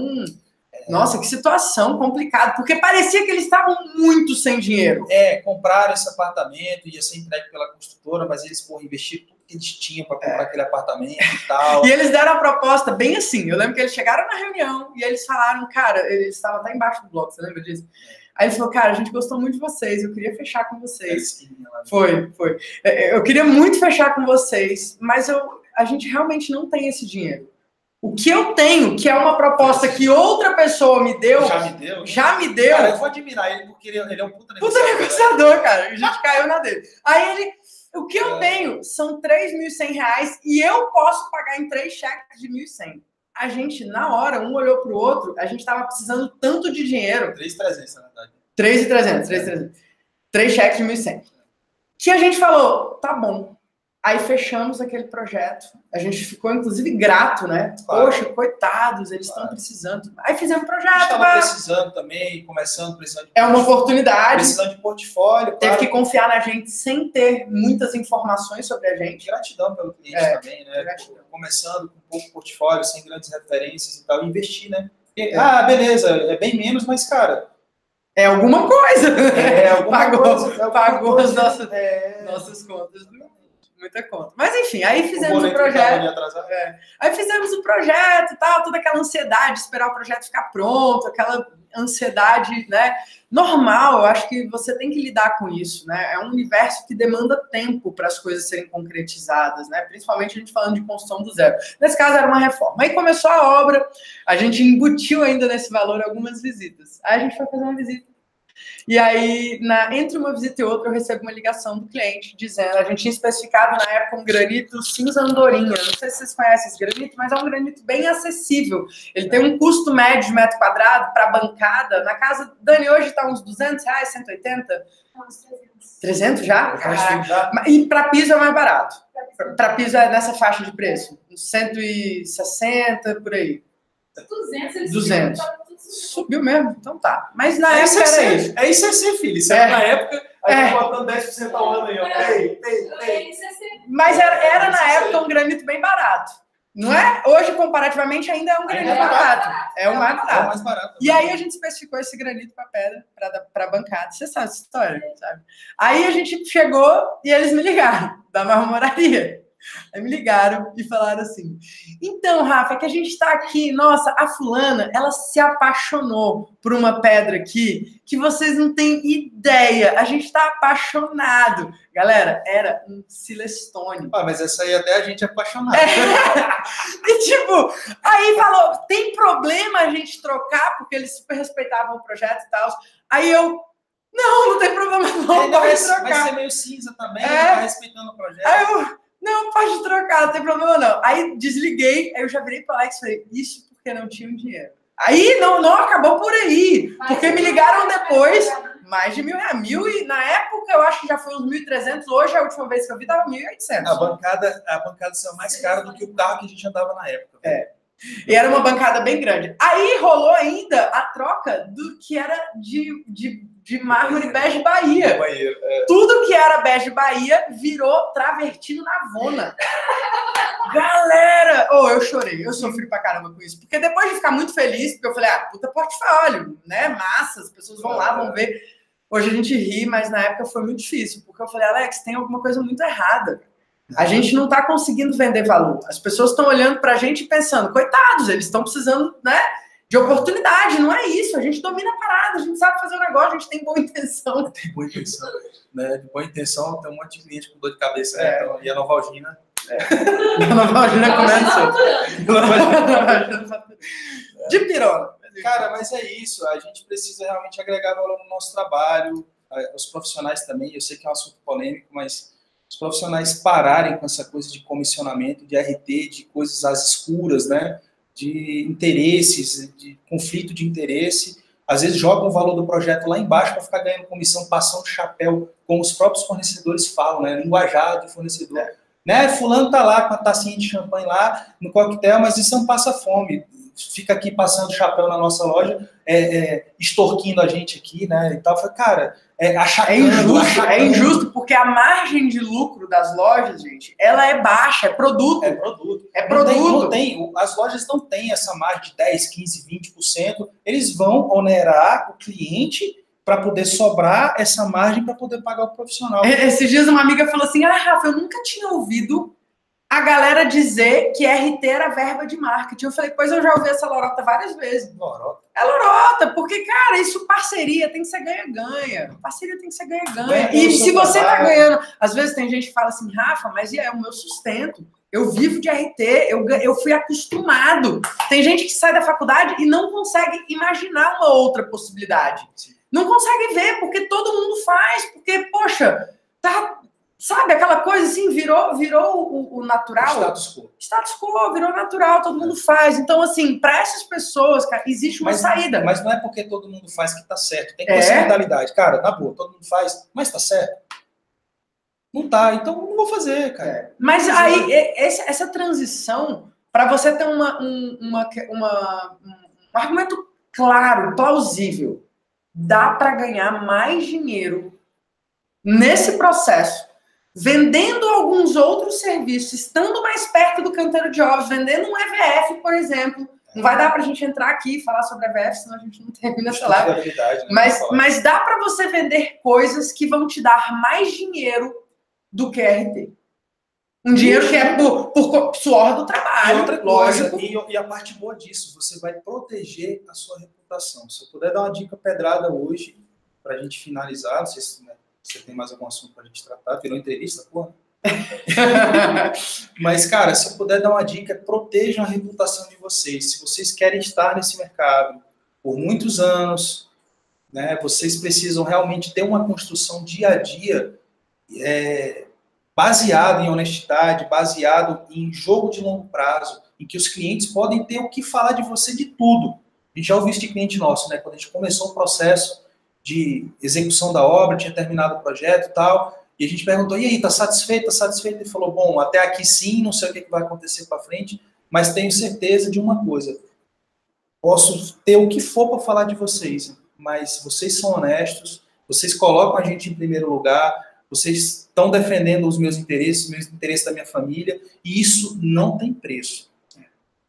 Nossa, que situação complicada, porque parecia que eles estavam muito sem dinheiro. É, compraram esse apartamento, ia ser entregue pela construtora, mas eles, porra, investiram tudo que eles tinham para comprar é. aquele apartamento e tal. e eles deram a proposta bem assim. Eu lembro que eles chegaram na reunião e eles falaram, cara, eles estavam até embaixo do bloco, você lembra disso? É. Aí ele falou, cara, a gente gostou muito de vocês, eu queria fechar com vocês. Foi, foi. É, é, eu queria muito fechar com vocês, mas eu, a gente realmente não tem esse dinheiro. O que eu tenho, que é uma proposta que outra pessoa me deu. Já me deu? Já me deu. Cara, eu vou admirar ele porque ele, é um puta negociador. Puta negociador, cara. A gente caiu na dele. Aí ele. O que eu é. tenho são 3.100 reais e eu posso pagar em três cheques de 1.100 a gente, na hora, um olhou para o outro, a gente estava precisando tanto de dinheiro. 3,300, na verdade. 3,300, 3,300. Três cheques de 1.100. Que a gente falou, tá bom, Aí fechamos aquele projeto. A gente ficou, inclusive, grato, né? Claro. Poxa, coitados, eles estão claro. precisando. Aí fizemos o projeto. Estava precisando também, começando, precisando de É uma oportunidade. Precisando de portfólio. Teve claro. que confiar na gente sem ter muitas informações sobre a gente. Gratidão pelo cliente é, também, né? Gratidão. Começando com pouco portfólio, sem grandes referências e tal, investir, né? é. Ah, beleza, é bem menos, mas, cara, é alguma coisa. É, alguma pagou, coisa. É alguma pagou coisa. as nossas, é... nossas contas. Muita conta. Mas enfim, aí fizemos o, o projeto. É, aí fizemos o projeto e tal, toda aquela ansiedade de esperar o projeto ficar pronto, aquela ansiedade, né? Normal, eu acho que você tem que lidar com isso, né? É um universo que demanda tempo para as coisas serem concretizadas, né? Principalmente a gente falando de construção do zero. Nesse caso era uma reforma. Aí começou a obra, a gente embutiu ainda nesse valor algumas visitas. Aí a gente foi fazer uma visita e aí, na, entre uma visita e outra, eu recebo uma ligação do cliente dizendo: a gente tinha especificado na época um granito cinza andorinha. Não sei se vocês conhecem esse granito, mas é um granito bem acessível. Ele tem um custo médio de metro quadrado para bancada. Na casa, Dani, hoje está uns 200 reais, 180? Uns 300. 300 já? Ah, e para piso é mais barato. Para piso é nessa faixa de preço? Uns 160 por aí. 200, 200. Subiu mesmo, então tá. Mas na é época era isso. É ICC, filho. Isso é. na época, a gente é. botando 10% ao ano aí, ó. Tem, tem, tem. Mas era, era na época um granito bem barato. Não é? Hoje, comparativamente, ainda é um granito é barato. barato. É o mais barato. É o mais barato. E aí a gente especificou esse granito para pedra, para bancada. Você sabe essa história, sabe? Aí a gente chegou e eles me ligaram da marmoraria. Aí me ligaram e falaram assim: então, Rafa, é que a gente está aqui, nossa, a fulana, ela se apaixonou por uma pedra aqui que vocês não têm ideia. A gente está apaixonado. Galera, era um Silestone. Ah, mas essa aí até a gente é apaixonado. É. e tipo, aí falou: tem problema a gente trocar, porque eles super respeitavam o projeto e tal. Aí eu, não, não tem problema não, vai, trocar. Vai ser meio cinza também, é. tá respeitando o projeto. Aí eu, não, pode trocar, não tem problema não. Aí desliguei, aí eu já virei para Alex e falei, isso porque não tinha dinheiro. Aí não, não acabou por aí, porque me ligaram depois, mais de mil reais. Mil e na época eu acho que já foi uns 1.300, hoje a última vez que eu vi tava 1.800. A bancada, a bancada saiu mais cara do que o carro que a gente andava na época. É. E era uma bancada bem grande. Aí rolou ainda a troca do que era de, de de mármore bege Bahia. Banheiro, é. Tudo que era bege Bahia virou travertino na Vona. Galera! Oh, eu chorei, eu sofri pra caramba com isso. Porque depois de ficar muito feliz, porque eu falei, ah, puta portfólio, né? Massa, as pessoas vão lá, vão ver. Hoje a gente ri, mas na época foi muito difícil, porque eu falei, Alex, tem alguma coisa muito errada. A gente não está conseguindo vender valor. As pessoas estão olhando para a gente e pensando, coitados, eles estão precisando, né? De oportunidade, não é isso. A gente domina a parada, a gente sabe fazer o negócio, a gente tem boa intenção. Tem boa intenção, né? De boa intenção, tem um monte de cliente com dor de cabeça, né? é. né? Então, e a Novalgina. É. a Novalgina começa. de pirona. Cara, mas é isso. A gente precisa realmente agregar valor no nosso trabalho. Os profissionais também, eu sei que é um assunto polêmico, mas os profissionais pararem com essa coisa de comissionamento, de RT, de coisas às escuras, né? De interesses, de conflito de interesse. Às vezes jogam o valor do projeto lá embaixo para ficar ganhando comissão, passando chapéu, como os próprios fornecedores falam, né? Linguajar de fornecedor. É. Né? Fulano tá lá com a tacinha de champanhe lá no coquetel, mas isso não passa fome. Fica aqui passando chapéu na nossa loja, é, é, extorquindo a gente aqui, né? E tal. Falei, cara, é, é injusto, é injusto, porque a margem de lucro das lojas, gente, ela é baixa, é produto. É produto. É produto. Não tem, não tem, as lojas não têm essa margem de 10, 15, 20%. Eles vão onerar o cliente para poder sobrar essa margem para poder pagar o profissional. Esses dias uma amiga falou assim: Ah, Rafa, eu nunca tinha ouvido a galera dizer que RT era verba de marketing. Eu falei, pois eu já ouvi essa lorota várias vezes. Lorota? É lorota, porque, cara, isso parceria tem que ser ganha-ganha. Parceria tem que ser ganha-ganha. E se você tá ganhando, às vezes tem gente que fala assim, Rafa, mas é o meu sustento. Eu vivo de RT, eu, eu fui acostumado. Tem gente que sai da faculdade e não consegue imaginar uma outra possibilidade. Não consegue ver, porque todo mundo faz, porque, poxa, tá, Sabe, aquela coisa assim, virou, virou o, o natural. O status quo. Status quo, virou natural, todo mundo faz. Então, assim, para essas pessoas, cara, existe uma mas, saída. Mas não é porque todo mundo faz que tá certo. Tem que ter é. essa mentalidade. Cara, na boa, todo mundo faz, mas tá certo. Não tá, então não vou fazer, cara. É. Mas aí, essa, essa transição, para você ter uma, um, uma, uma, um argumento claro, plausível, dá para ganhar mais dinheiro nesse processo vendendo alguns outros serviços, estando mais perto do canteiro de obras, vendendo um EVF, por exemplo. Não vai dar para a gente entrar aqui e falar sobre EVF, senão a gente não termina essa live. Né? Mas, mas dá para você vender coisas que vão te dar mais dinheiro do que RT. Um dinheiro que é por, por suor do E trabalho, outra coisa, lógico. e, e a parte boa disso, você vai proteger a sua reputação. Se eu puder dar uma dica pedrada hoje, para a gente finalizar, não sei se né, você tem mais algum assunto para a gente tratar, virou entrevista, porra. Mas, cara, se eu puder dar uma dica, protejam a reputação de vocês. Se vocês querem estar nesse mercado por muitos anos, né, vocês precisam realmente ter uma construção dia a dia é, baseado em honestidade, baseado em jogo de longo prazo, em que os clientes podem ter o que falar de você de tudo. A gente já ouviu isso de cliente nosso, né? Quando a gente começou o processo de execução da obra, tinha terminado o projeto e tal, e a gente perguntou, e aí, tá satisfeito, tá satisfeito? Ele falou, bom, até aqui sim, não sei o que vai acontecer para frente, mas tenho certeza de uma coisa, posso ter o que for para falar de vocês, mas vocês são honestos, vocês colocam a gente em primeiro lugar, vocês estão defendendo os meus interesses, os meus interesses da minha família, e isso não tem preço.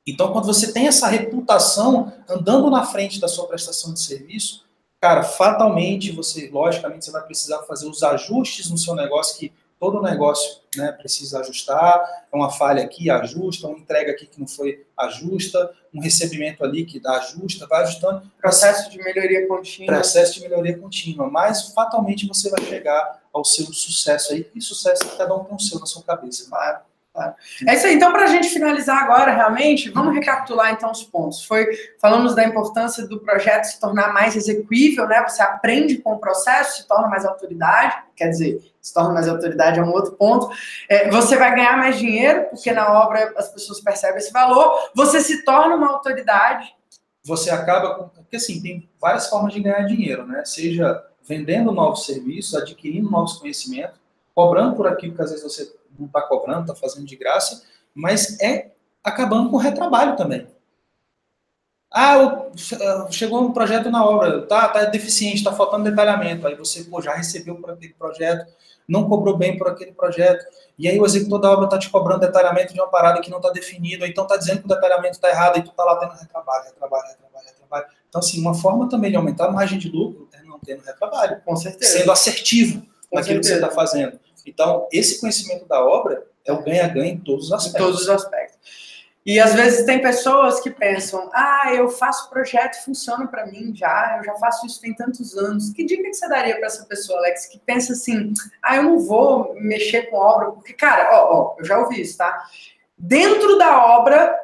Então, quando você tem essa reputação andando na frente da sua prestação de serviço, cara, fatalmente você, logicamente, você vai precisar fazer os ajustes no seu negócio, que todo negócio né, precisa ajustar, é uma falha aqui, ajusta, uma entrega aqui que não foi, ajusta, um recebimento ali que dá ajusta, vai ajustando, Processo de melhoria contínua. processo de melhoria contínua, mas fatalmente você vai chegar ao seu sucesso aí, e sucesso que cada um tem o seu na sua cabeça. Claro, claro. É isso aí. Então, para a gente finalizar agora, realmente, vamos recapitular então os pontos. Foi, falamos da importância do projeto se tornar mais execuível, né? Você aprende com o processo, se torna mais autoridade, quer dizer, se torna mais autoridade é um outro ponto. É, você vai ganhar mais dinheiro, porque na obra as pessoas percebem esse valor. Você se torna uma autoridade. você acaba com. Porque assim, tem várias formas de ganhar dinheiro, né? Seja vendendo novos serviços, adquirindo novos conhecimentos, cobrando por aquilo que às vezes você não está cobrando, está fazendo de graça, mas é acabando com o retrabalho também. Ah, chegou um projeto na obra, tá, tá deficiente, está faltando detalhamento. Aí você pô, já recebeu por aquele projeto, não cobrou bem por aquele projeto, e aí o executor da obra está te cobrando detalhamento de uma parada que não está definido, então está dizendo que o detalhamento está errado, e tu está lá tendo retrabalho, retrabalho, retrabalho, retrabalho. Então, assim, uma forma também de aumentar a margem de lucro é não tendo retrabalho, Com certeza. sendo assertivo Com naquilo que você certeza. está fazendo. Então, esse conhecimento da obra é o ganha-ganha em todos os Em aspectos. todos os aspectos. E às vezes tem pessoas que pensam: ah, eu faço projeto, funciona para mim já, eu já faço isso tem tantos anos. Que dica que você daria para essa pessoa, Alex, que pensa assim: ah, eu não vou mexer com obra, porque, cara, ó, ó, eu já ouvi isso, tá? Dentro da obra,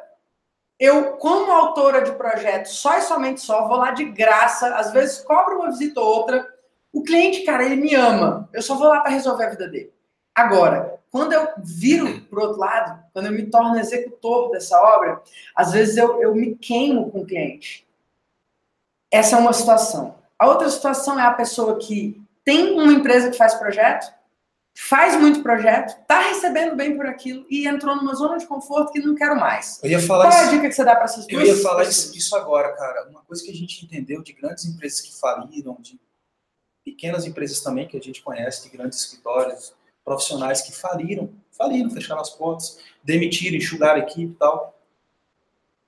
eu, como autora de projeto, só e somente só, vou lá de graça, às vezes cobro uma visita ou outra. O cliente, cara, ele me ama. Eu só vou lá para resolver a vida dele. Agora, quando eu viro para o outro lado, quando eu me torno executor dessa obra, às vezes eu, eu me queimo com o cliente. Essa é uma situação. A outra situação é a pessoa que tem uma empresa que faz projeto, faz muito projeto, está recebendo bem por aquilo e entrou numa zona de conforto que não quero mais. Eu ia falar Qual é a dica que você dá para essas Eu duas ia falar pessoas? isso, isso agora, cara. Uma coisa que a gente entendeu de grandes empresas que faliram, de pequenas empresas também que a gente conhece, de grandes escritórios, profissionais que faliram, faliram, fecharam as portas, demitiram, enxugaram a equipe e tal.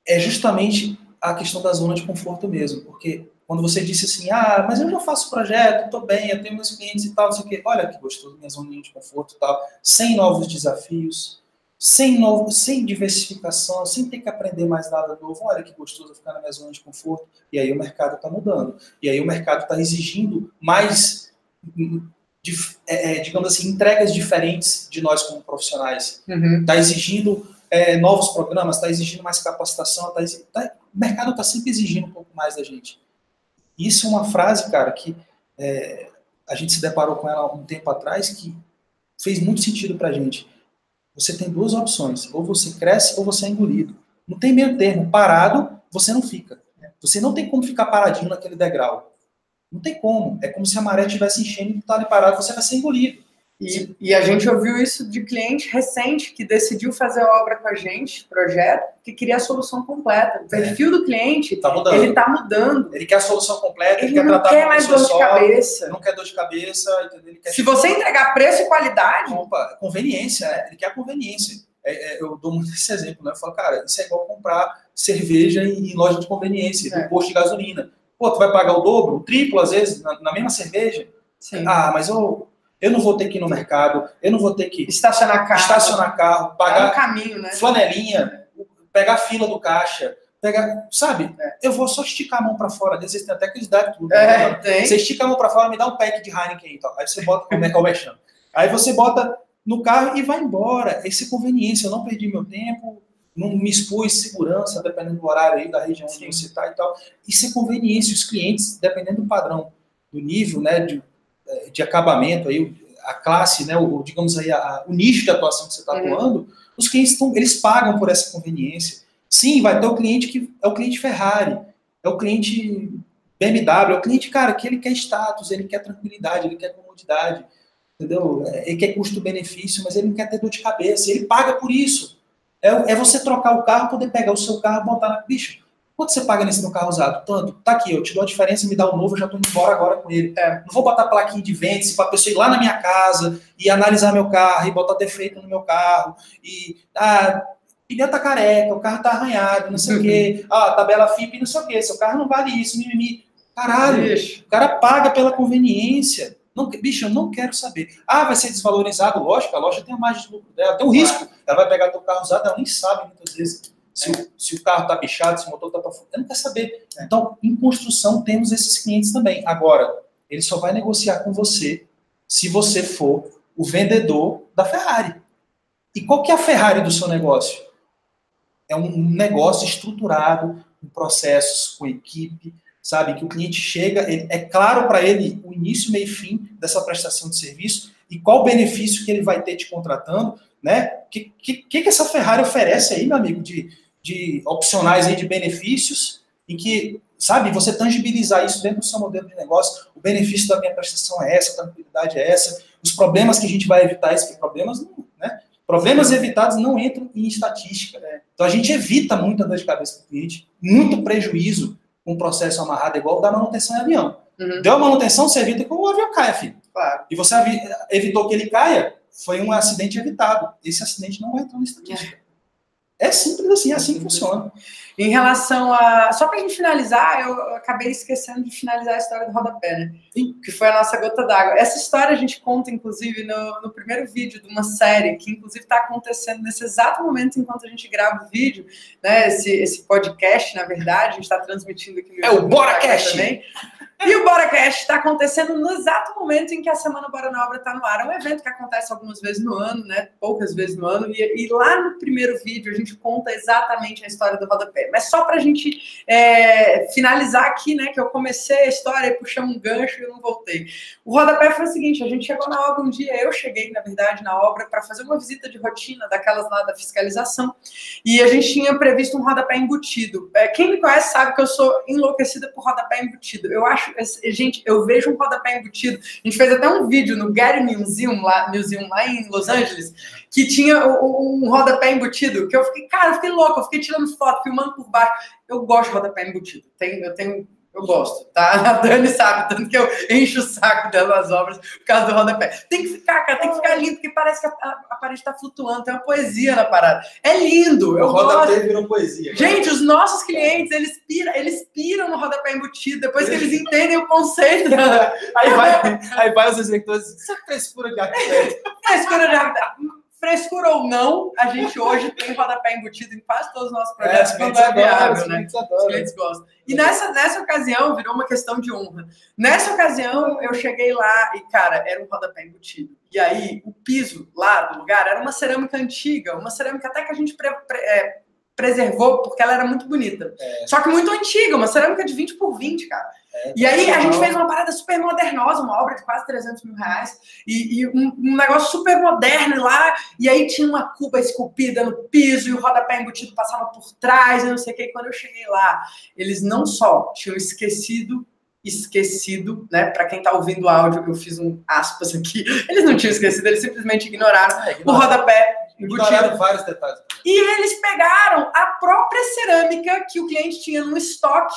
É justamente a questão da zona de conforto mesmo, porque quando você disse assim, ah, mas eu já faço projeto, tô bem, eu tenho meus clientes e tal, não sei o quê. Olha que gostoso, minha zona de conforto e tal, sem novos desafios, sem, novo, sem diversificação, sem ter que aprender mais nada novo. Olha que gostoso ficar na minha zona de conforto. E aí o mercado está mudando. E aí o mercado está exigindo mais, é, é, digamos assim, entregas diferentes de nós como profissionais. Uhum. Está exigindo é, novos programas, está exigindo mais capacitação. Tá tá- o mercado está sempre exigindo um pouco mais da gente. Isso é uma frase, cara, que é, a gente se deparou com ela um tempo atrás que fez muito sentido para a gente. Você tem duas opções: ou você cresce ou você é engolido. Não tem meio termo. Parado, você não fica. Você não tem como ficar paradinho naquele degrau. Não tem como. É como se a maré estivesse enchendo e tu tá ali parado, você vai ser engolido. E, e a gente ouviu isso de cliente recente que decidiu fazer obra com a gente, projeto, que queria a solução completa. O perfil do cliente, Tá mudando. ele Ele, tá mudando. quer a solução completa, ele, Ele quer não tratar quer mais dor de só, cabeça. não quer dor de cabeça? Ele Se você entregar preço e qualidade, Opa, conveniência, né? Ele quer a conveniência. É, é, eu dou muito esse exemplo, né? Eu falo, cara, isso é igual comprar cerveja em, em loja de conveniência, É. no posto de gasolina. Pô, tu vai pagar o dobro, o triplo, às vezes, na, na mesma cerveja? sim. Ah, mas eu, eu não vou ter que ir no mercado, eu não vou ter que Estacionar carro. estacionar carro, É um pagar caminho, né? flanelinha, pegar fila do caixa, pegar, sabe? É. Eu vou só esticar a mão para fora, às vezes tem até aqueles dados tudo. né? É. Você estica a mão para fora, me dá um pack de Heineken aí, então. aí você bota como é que é o mexão. Aí você bota no carro e vai embora. Essa é conveniência, eu não perdi meu tempo, não me expus segurança, dependendo do horário aí, da região Sim. onde você está e tal. Isso é conveniência. Os clientes, dependendo do padrão, do nível, né, de, de acabamento aí, a classe, né, o, digamos aí, a- o nicho de atuação que você está Uhum. atuando, os clientes estão, eles pagam por essa conveniência. Sim, vai ter o cliente que é o cliente Ferrari, é o cliente BMW, é o cliente, cara, que ele quer status, ele quer tranquilidade, ele quer comodidade, entendeu? É, Ele quer custo-benefício, mas ele não quer ter dor de cabeça, ele paga por isso. É, é você trocar o carro, poder pegar o seu carro e botar na. Bicho, quanto você paga nesse meu carro usado? Tanto? Tá aqui, eu te dou a diferença, me dá o novo, eu já tô indo embora agora com ele. É. Não vou botar plaquinha de vende para a pessoa ir lá na minha casa e analisar meu carro e botar defeito no meu carro e ah, pneu tá careca, o carro tá arranhado, não sei o quê, ah, tabela FIP, não sei o quê, seu carro não vale isso, mimimi. Caralho, Bicho. o cara paga pela conveniência. Não, bicho, eu não quero saber. Ah, vai ser desvalorizado, lógico, a loja tem a margem de lucro dela, tem um risco. Ela vai pegar teu carro usado, ela nem sabe muitas vezes se, o, se o carro tá bichado, se o motor tá para fora. Ela não quer saber. Então, em construção, temos esses clientes também. Agora, ele só vai negociar com você se você for o vendedor da Ferrari. E qual que é a Ferrari do seu negócio? É um um negócio estruturado, com processos, com equipe, sabe? Que o cliente chega, ele- é claro para ele o início, meio e fim dessa prestação de serviço e qual o benefício que ele vai ter te contratando, né? O que, que, que essa Ferrari oferece aí, meu amigo, de, de opcionais aí de benefícios em que, sabe, você tangibilizar isso dentro do seu modelo de negócio, o benefício da minha prestação é essa, a tranquilidade é essa, os problemas que a gente vai evitar, esses problemas não, né? Problemas evitados não entram em estatística. né? Então a gente evita muita dor de cabeça para o cliente, muito prejuízo com o processo amarrado, igual da manutenção em avião. Uhum, Deu a manutenção, você evita que o avião caia, filho. claro. E você evitou que ele caia, foi um acidente evitado. Esse acidente não vai entrar na estatística. É simples assim, é assim que funciona. Em relação a. Só pra gente finalizar, eu acabei esquecendo de finalizar a história do rodapé, né? Sim. Que foi a nossa gota d'água. Essa história a gente conta, inclusive, no, no primeiro vídeo de uma série, que inclusive está acontecendo nesse exato momento enquanto a gente grava o vídeo, né? Esse, esse podcast, na verdade, a gente está transmitindo aqui no É o BoraCast. Instagram também. E o BoraCast está acontecendo no exato momento em que a Semana Bora na Obra está no ar. É um evento que acontece algumas vezes no ano, né? Poucas vezes no ano. E, e lá no primeiro vídeo a gente conta exatamente a história do rodapé. Mas só para a gente é, finalizar aqui, né? Que eu comecei a história e puxei um gancho e eu não voltei. O rodapé foi o seguinte: a gente chegou na obra um dia, eu cheguei, na verdade, na obra para fazer uma visita de rotina daquelas lá da fiscalização. E a gente tinha previsto um rodapé embutido. É, quem me conhece sabe que eu sou enlouquecida por rodapé embutido. Eu acho, esse- gente, eu vejo um rodapé embutido. A gente fez até um vídeo no Getty Museum lá, Museum, lá em Los Angeles, que tinha um rodapé embutido, que eu fiquei, cara, eu fiquei louco, eu fiquei tirando foto, filmando por baixo. Eu gosto de rodapé embutido. Tem, eu tenho. Eu gosto, tá? A Dani sabe, tanto que eu encho o saco dela nas obras por causa do rodapé. Tem que ficar, cara, tem que ficar lindo, porque parece que a, a- parede tá flutuando, tem uma poesia na parada. É lindo, eu o gosto. rodapé virou poesia. Gente, os nossos clientes, eles piram, eles piram no rodapé embutido, depois que eles entendem o conceito da Aí vai, aí vai os executores, isso é frescura de arquiteto. frescura de hábito. Frescura ou não, a gente hoje tem rodapé embutido em quase todos os nossos projetos, clientes é viável, né? Os clientes gostam. E nessa, nessa ocasião virou uma questão de honra. Nessa ocasião, eu cheguei lá e, cara, era um rodapé embutido. E aí, o piso lá do lugar era uma cerâmica antiga, uma cerâmica até que a gente pre- pre- é, preservou porque ela era muito bonita. É. Só que muito antiga, uma cerâmica de 20 por 20, cara. É, E aí a gente fez uma parada super modernosa, uma obra de quase 300 mil reais, e, e um, um negócio super moderno lá, e aí tinha uma cuba esculpida no piso, e o rodapé embutido passava por trás, e não sei o que. E quando eu cheguei lá, eles não só tinham esquecido, esquecido, né? Para quem tá ouvindo o áudio, eu fiz um aspas aqui, eles não tinham esquecido, eles simplesmente ignoraram É, o rodapé embutido. vários detalhes. E eles pegaram a própria cerâmica que o cliente tinha no estoque,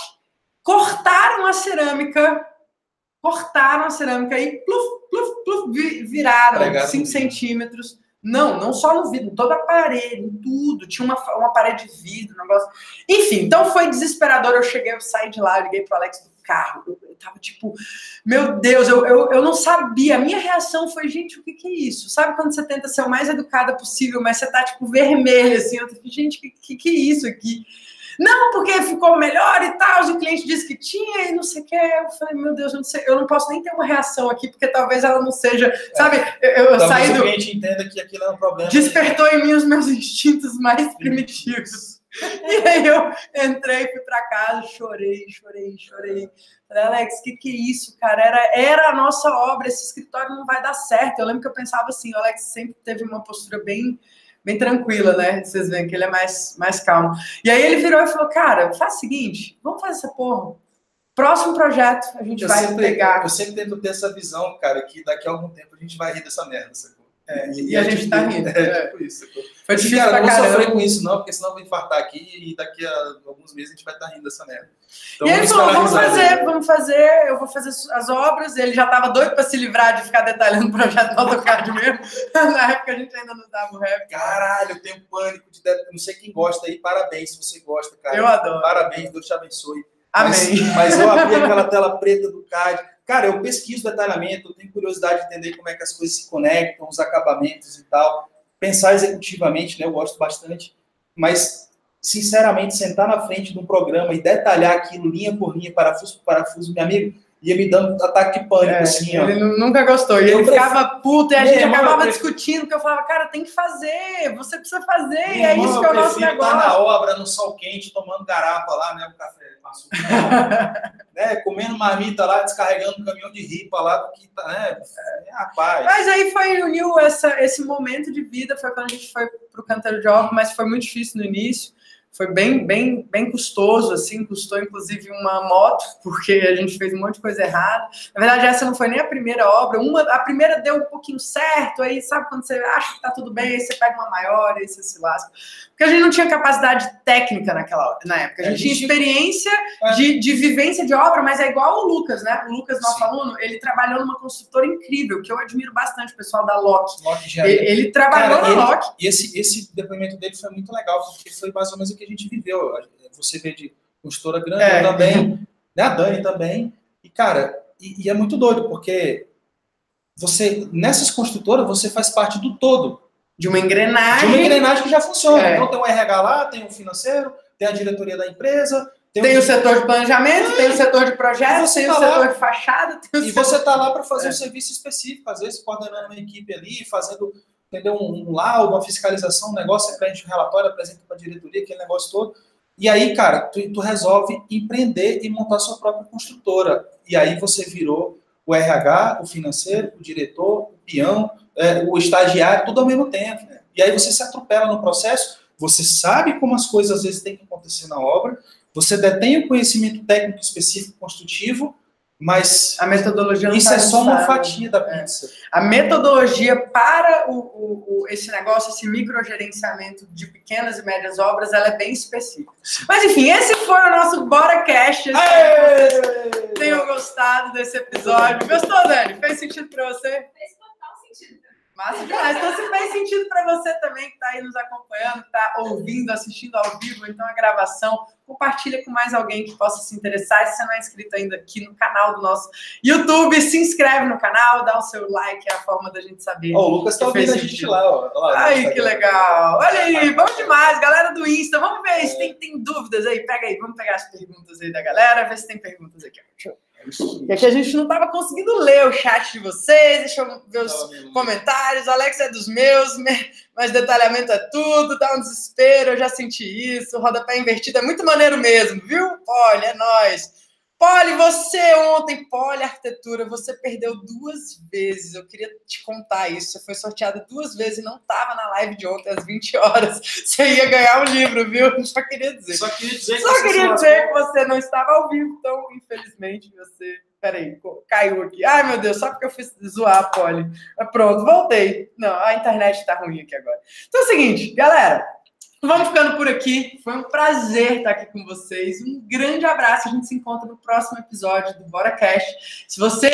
cortaram a cerâmica, cortaram a cerâmica e pluf, pluf, pluf, vi- viraram Pregaram 5 no vidro. centímetros Não, não só no vidro, em toda a parede, em tudo. Tinha uma, uma parede de vidro, um negócio. Enfim, então foi desesperador. Eu cheguei, eu saí de lá, eu liguei pro Alex do carro. Eu, eu tava tipo, meu Deus, eu, eu, eu não sabia. A minha reação foi, gente, o que, que é isso? Sabe quando você tenta ser o mais educada possível, mas você tá tipo vermelha assim? Eu falei, gente, o que, que, que é isso aqui? Não, porque ficou melhor e tal, o cliente disse que tinha e não sei o que. Eu falei, meu Deus, eu não, sei, eu não posso nem ter uma reação aqui, porque talvez ela não seja, é. sabe? Eu, eu saí do. o cliente entenda que aquilo é um problema. Despertou em mim os meus instintos mais primitivos. E aí eu entrei, fui para casa, chorei, chorei, chorei. Falei, Alex, o que, que é isso, cara? Era, era a nossa obra, esse escritório não vai dar certo. Eu lembro que eu pensava assim, o Alex sempre teve uma postura bem bem tranquila, né? Vocês veem que ele é mais, mais calmo. E aí ele virou e falou, cara, faz o seguinte, vamos fazer essa porra. Próximo projeto, a gente eu vai sempre, pegar. Eu sempre tento ter essa visão, cara, que daqui a algum tempo a gente vai rir dessa merda, sacou? É, e, e, a, a gente tá rindo. É, tipo isso. Foi difícil cara, não caramba. sofrer com isso, não, porque senão eu vou infartar aqui e daqui a alguns meses a gente vai estar tá rindo dessa merda. Então, e ele falou, vamos fazer, vamos fazer, eu vou fazer as obras. Ele já estava doido para se livrar de ficar detalhando o projeto do AutoCAD mesmo. Na época a gente ainda não dava o rap. Caralho, eu tenho pânico de não sei quem gosta aí, parabéns se você gosta, cara. Eu adoro. Parabéns, Deus te abençoe. Amém. Mas, mas eu abri aquela tela preta do CAD. Cara, eu pesquiso detalhamento, eu tenho curiosidade de entender como é que as coisas se conectam, os acabamentos e tal. Pensar executivamente, né? Eu gosto bastante. Mas, sinceramente, sentar na frente de um programa e detalhar aquilo linha por linha, parafuso por parafuso, meu amigo, ia me dando ataque de pânico, É, assim, ó. ele nunca gostou. E Eu ele ficava puto e a gente irmão, acabava prefiro- discutindo, porque eu falava, cara, tem que fazer, você precisa fazer, e é isso que é o nosso negócio. estar na obra, no sol quente, tomando garapa lá, né? O café né? Comendo marmita lá, descarregando um caminhão de ripa lá, do que tá, né? É, rapaz. Mas aí foi, uniu essa, esse momento de vida, foi quando a gente foi pro canteiro de obra, mas foi muito difícil no início. Foi bem, bem, bem custoso, assim, custou inclusive uma moto, porque a gente fez um monte de coisa errada. Na verdade, essa não foi nem a primeira obra. Uma, a primeira deu um pouquinho certo, aí sabe quando você acha que tá tudo bem, aí você pega uma maior, aí você se lasca. Porque a gente não tinha capacidade técnica naquela na época. A A gente tinha experiência É. de, de vivência de obra, mas é igual o Lucas, né? O Lucas, nosso Sim. aluno, ele trabalhou numa construtora incrível, que eu admiro bastante, o pessoal da Loki. Loki Ele, ele trabalhou Cara, na Loki. E esse, esse depoimento dele foi muito legal, porque foi mais ou menos o que a gente viveu. Você vê de consultora grande, É. eu também, né? a Dani também. E, cara, e, e é muito doido, porque você, nessas construtoras, você faz parte do todo. De uma De engrenagem. uma engrenagem que já funciona. É. Então tem o RH lá, tem o financeiro, tem a diretoria da empresa, tem, Tem o... o setor de planejamento, tem o setor de projetos, tem o tá lá. setor de fachada, tem o E setor... você está lá para fazer É. um serviço específico, às vezes coordenando uma equipe ali, fazendo entendeu, um, um laudo, uma fiscalização, um negócio, você preenche um relatório, apresenta para a diretoria, aquele negócio todo. E aí, cara, tu, tu resolve empreender e montar sua própria construtora. E aí você virou o RH, o financeiro, o diretor, o peão, é, o estagiário, tudo ao mesmo tempo. né? E aí você se atropela no processo, você sabe como as coisas às vezes têm que acontecer na obra, você detém o conhecimento técnico específico construtivo, mas A metodologia não isso tá é só uma fatia da pizza. A metodologia para o, o- o- esse negócio, esse microgerenciamento de pequenas e médias obras, ela é bem específica. Mas enfim, esse foi o nosso Bora Cast. Espero que vocês tenham gostado desse episódio. Gostou, Dani? Fez sentido para você? Fez. Massa demais. Então, se fez sentido para você também que está aí nos acompanhando, que está ouvindo, assistindo ao vivo, então a gravação, compartilha com mais alguém que possa se interessar. E se você não é inscrito ainda aqui no canal do nosso YouTube, se inscreve no canal, dá o seu like, é a forma da gente saber. Ó, o Lucas tá fez ouvindo a gente lá, ó. Olha lá, Ai, que legal. Olha aí, bom demais. Galera do Insta, vamos ver se tem, tem dúvidas aí. Pega aí, vamos pegar as perguntas aí da galera, ver se tem perguntas aqui. ó. E aqui a gente não estava conseguindo ler o chat de vocês, deixa eu ver os comentários. Alex é dos meus, me- mas detalhamento é tudo, dá um desespero, eu já senti isso. Rodapé invertido é muito maneiro mesmo, viu? Poli, é nóis. Poli, você ontem, Poli Arquitetura, você perdeu duas vezes. Eu queria te contar isso. Você foi sorteado duas vezes e não estava na live de ontem às 20 horas. Você ia ganhar um livro, viu? Só queria dizer. Só queria dizer que Só você queria dizer que você não estava ao vivo, então, infelizmente, você. Peraí, caiu aqui. Ai, meu Deus, só porque eu fiz zoar a Polly. Mas Pronto, voltei. Não, a internet tá ruim aqui agora. Então é o seguinte, galera. Vamos ficando por aqui. Foi um prazer estar aqui com vocês. Um grande abraço. A gente se encontra no próximo episódio do Bora Cash. Se você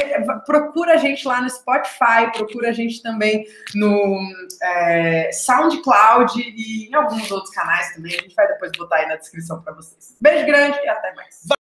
procura a gente lá no Spotify, procura a gente também no é, SoundCloud e em alguns outros canais também. A gente vai depois botar aí na descrição para vocês. Beijo grande e até mais.